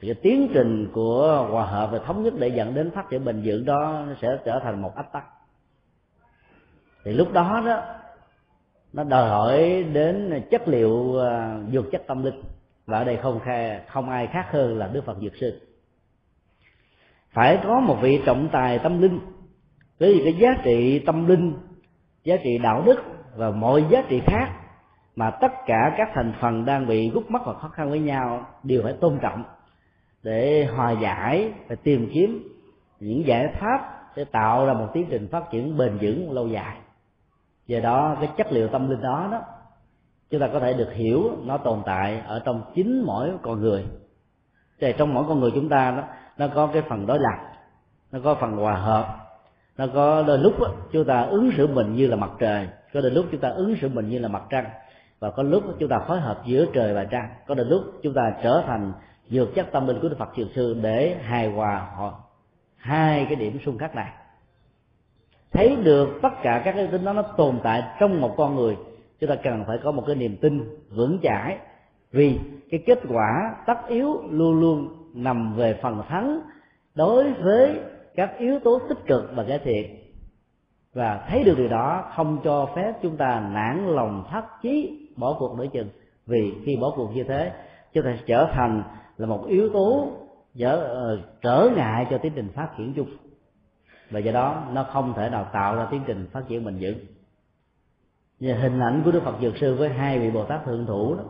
Thì cái tiến trình của hòa hợp và thống nhất để dẫn đến phát triển bền vững đó nó sẽ trở thành một ách tắc. Thì lúc đó đó nó đòi hỏi đến chất liệu à, dược chất tâm linh. Và ở đây không khai, không ai khác hơn là đức phật dược sư phải có một vị trọng tài tâm linh. Với cái giá trị tâm linh, giá trị đạo đức và mọi giá trị khác mà tất cả các thành phần đang bị gút mắt và khó khăn với nhau đều phải tôn trọng để hòa giải và tìm kiếm những giải pháp để tạo ra một tiến trình phát triển bền vững lâu dài. Do đó, cái chất liệu tâm linh đó đó, chúng ta có thể được hiểu nó tồn tại ở trong chính mỗi con người. Thì trong mỗi con người chúng ta đó nó có cái phần đối lập nó có phần hòa hợp. Nó có đôi lúc đó, chúng ta ứng xử mình như là mặt trời có đôi lúc chúng ta ứng xử mình như là mặt trăng. Và có lúc chúng ta phối hợp giữa trời và trăng có đôi lúc chúng ta trở thành dược chất tâm linh của đức phật trường sư để hài hòa họ hai cái điểm xung khắc này. Thấy được tất cả các cái tính đó nó tồn tại trong một con người chúng ta cần phải có một cái niềm tin vững chãi vì cái kết quả tất yếu luôn luôn nằm về phần thắng đối với các yếu tố tích cực và cải thiện và thấy được điều đó không cho phép chúng ta nản lòng thất chí bỏ cuộc nửa chừng. Vì khi bỏ cuộc như thế chúng ta sẽ trở thành là một yếu tố trở, ờ, trở ngại cho tiến trình phát triển chung. Và do đó nó không thể nào tạo ra tiến trình phát triển bền vững. Và hình ảnh của đức phật dược sư với hai vị bồ tát thượng thủ đó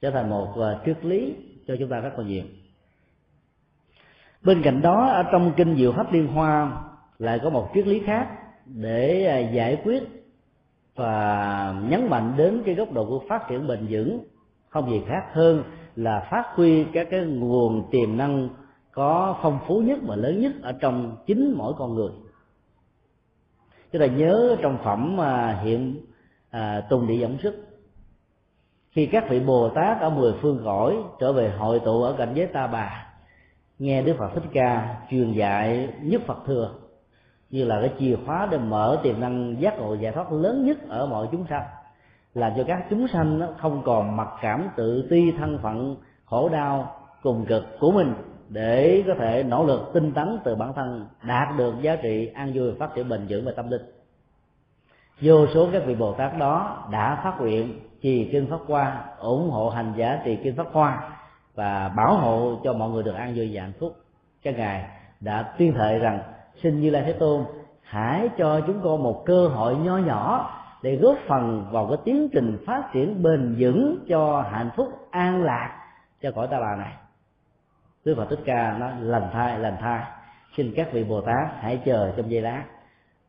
trở thành một ờ, triết lý cho chúng ta rất là nhiều bên cạnh đó ở trong kinh diệu pháp liên hoa lại có một triết lý khác để à, giải quyết và nhấn mạnh đến cái góc độ của phát triển bền vững không gì khác hơn là phát huy các cái nguồn tiềm năng có phong phú nhất và lớn nhất ở trong chính mỗi con người. Chúng ta nhớ trong phẩm mà hiện à, tùng địa dẫn sức. Khi các vị bồ tát ở mười phương cõi trở về hội tụ ở cảnh giới ta bà nghe đức phật thích ca truyền dạy nhất phật thừa, như là cái chìa khóa để mở tiềm năng giác ngộ giải thoát lớn nhất ở mọi chúng sanh làm cho các chúng sanh không còn mặc cảm tự ti, thân phận, khổ đau, cùng cực của mình, để có thể nỗ lực tinh tấn từ bản thân, đạt được giá trị an vui, phát triển bền vững về tâm linh. Vô số các vị bồ tát đó đã phát nguyện trì kinh pháp hoa, ủng hộ hành giả trì kinh pháp hoa và bảo hộ cho mọi người được an vui và hạnh phúc. Các ngài đã tuyên thệ rằng, xin như lai thế tôn, hãy cho chúng con một cơ hội nho nhỏ để góp phần vào cái tiến trình phát triển bền vững cho hạnh phúc an lạc cho cõi ta bà này. Đức Phật Thích Ca nó lành thai lành thai xin các vị Bồ Tát hãy chờ trong giây lát.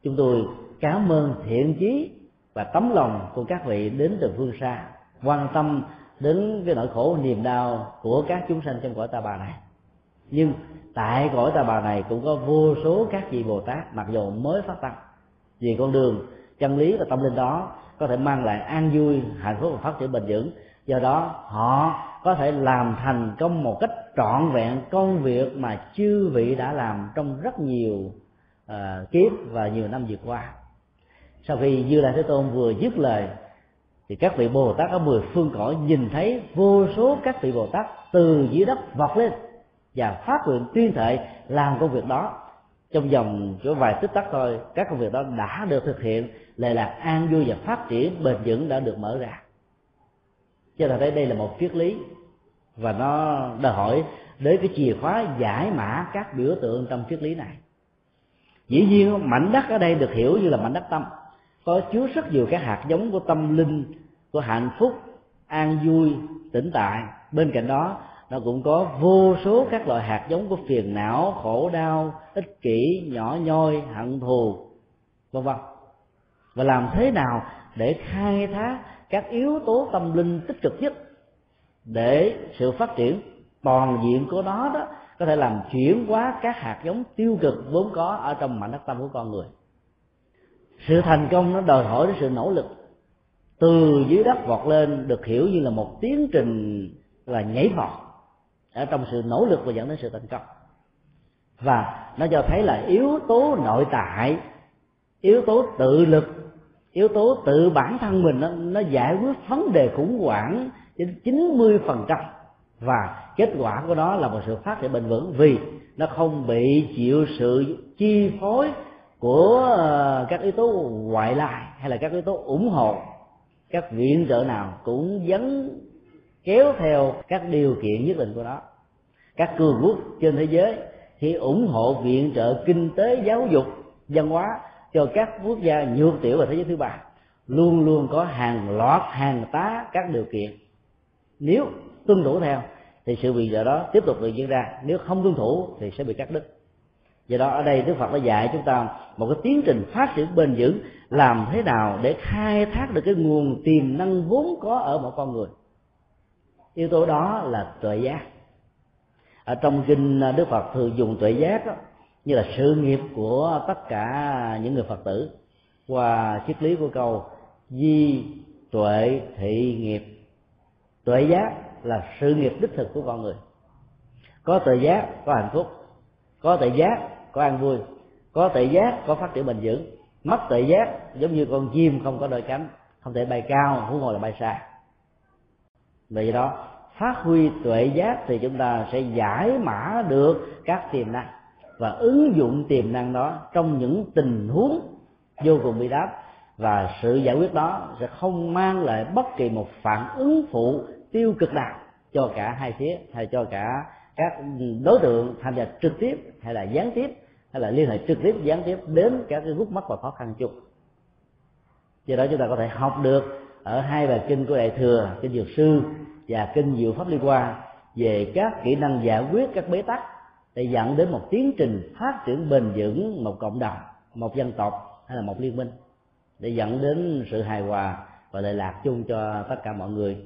Chúng tôi cảm ơn thiện chí và tấm lòng của các vị đến từ phương xa, quan tâm đến cái nỗi khổ niềm đau của các chúng sanh trong cõi ta bà này. Nhưng tại cõi ta bà này cũng có vô số các vị bồ tát mặc dù mới phát tâm. Vì con đường chân lý và tâm linh đó có thể mang lại an vui hạnh phúc và phát triển bền vững. Do đó họ có thể làm thành công một cách trọn vẹn công việc mà chư vị đã làm trong rất nhiều uh, kiếp và nhiều năm vừa qua. Sau khi như lai thế tôn vừa dứt lời thì các vị bồ tát ở mười phương cõi nhìn thấy vô số các vị bồ tát từ dưới đất vọt lên và phát nguyện tuyên thệ làm công việc đó. Trong vòng chỗ vài tích tắc thôi, các công việc đó đã được thực hiện lệ lạc an vui và phát triển, bền vững đã được mở ra. Cho nên thấy đây là một triết lý và nó đòi hỏi đến cái chìa khóa giải mã các biểu tượng trong triết lý này. Dĩ nhiên, mảnh đất ở đây được hiểu như là mảnh đất tâm có chứa rất nhiều các hạt giống của tâm linh, của hạnh phúc, an vui, tĩnh tại. Bên cạnh đó, nó cũng có vô số các loại hạt giống của phiền não, khổ đau, ích kỷ, nhỏ nhoi, hận thù, vân vân. Và làm thế nào để khai thác các yếu tố tâm linh tích cực nhất để sự phát triển toàn diện của nó đó có thể làm chuyển hóa các hạt giống tiêu cực vốn có ở trong mảnh đất tâm của con người? Sự thành công nó đòi hỏi đến sự nỗ lực. Từ dưới đất vọt lên được hiểu như là một tiến trình là nhảy vọt. Ở trong sự nỗ lực và dẫn đến sự thành công. Và nó cho thấy là yếu tố nội tại yếu tố tự lực yếu tố tự bản thân mình nó, nó giải quyết vấn đề khủng hoảng đến chín mươi phần trăm. Và kết quả của nó là một sự phát triển bền vững vì nó không bị chịu sự chi phối của ờ, các yếu tố ngoại lai hay là các yếu tố ủng hộ các viện trợ nào cũng dấn kéo theo các điều kiện nhất định của nó. Các cường quốc trên thế giới thì ủng hộ viện trợ kinh tế, giáo dục, văn hóa cho các quốc gia nhược tiểu và thế giới thứ ba. Luôn luôn có hàng loạt, hàng tá các điều kiện. Nếu tuân thủ theo thì sự viện trợ đó tiếp tục được diễn ra. Nếu không tuân thủ thì sẽ bị cắt đứt do đó ở đây đức phật đã dạy chúng ta một cái tiến trình phát triển bền vững làm thế nào để khai thác được cái nguồn tiềm năng vốn có ở một con người. Yếu tố đó là tuệ giác. Ở trong kinh đức phật thường dùng tuệ giác đó, như là sự nghiệp của tất cả những người phật tử. Qua triết lý của câu di tuệ thị nghiệp. Tuệ giác là sự nghiệp đích thực của con người. Có tuệ giác có hạnh phúc. Có tuệ giác có an vui. Có tuệ giác, có phát triển bền vững. Mất tuệ giác, giống như con chim không có đôi cánh, không thể bay cao, huống ngồi là bay xa. Vì đó, phát huy tuệ giác thì chúng ta sẽ giải mã được các tiềm năng. Và ứng dụng tiềm năng đó trong những tình huống vô cùng bi đát. Và sự giải quyết đó sẽ không mang lại bất kỳ một phản ứng phụ tiêu cực nào cho cả hai phía, hay cho cả các đối tượng tham gia trực tiếp hay là gián tiếp hay là liên hệ trực tiếp, gián tiếp đến các cái gút mắt và khó khăn chung. Do đó chúng ta có thể học được ở hai bài kinh của đại thừa, kinh dược sư và kinh diệu pháp liên quan về các kỹ năng giải quyết các bế tắc để dẫn đến một tiến trình phát triển bền vững, một cộng đồng, một dân tộc hay là một liên minh để dẫn đến sự hài hòa và lệ lạc chung cho tất cả mọi người.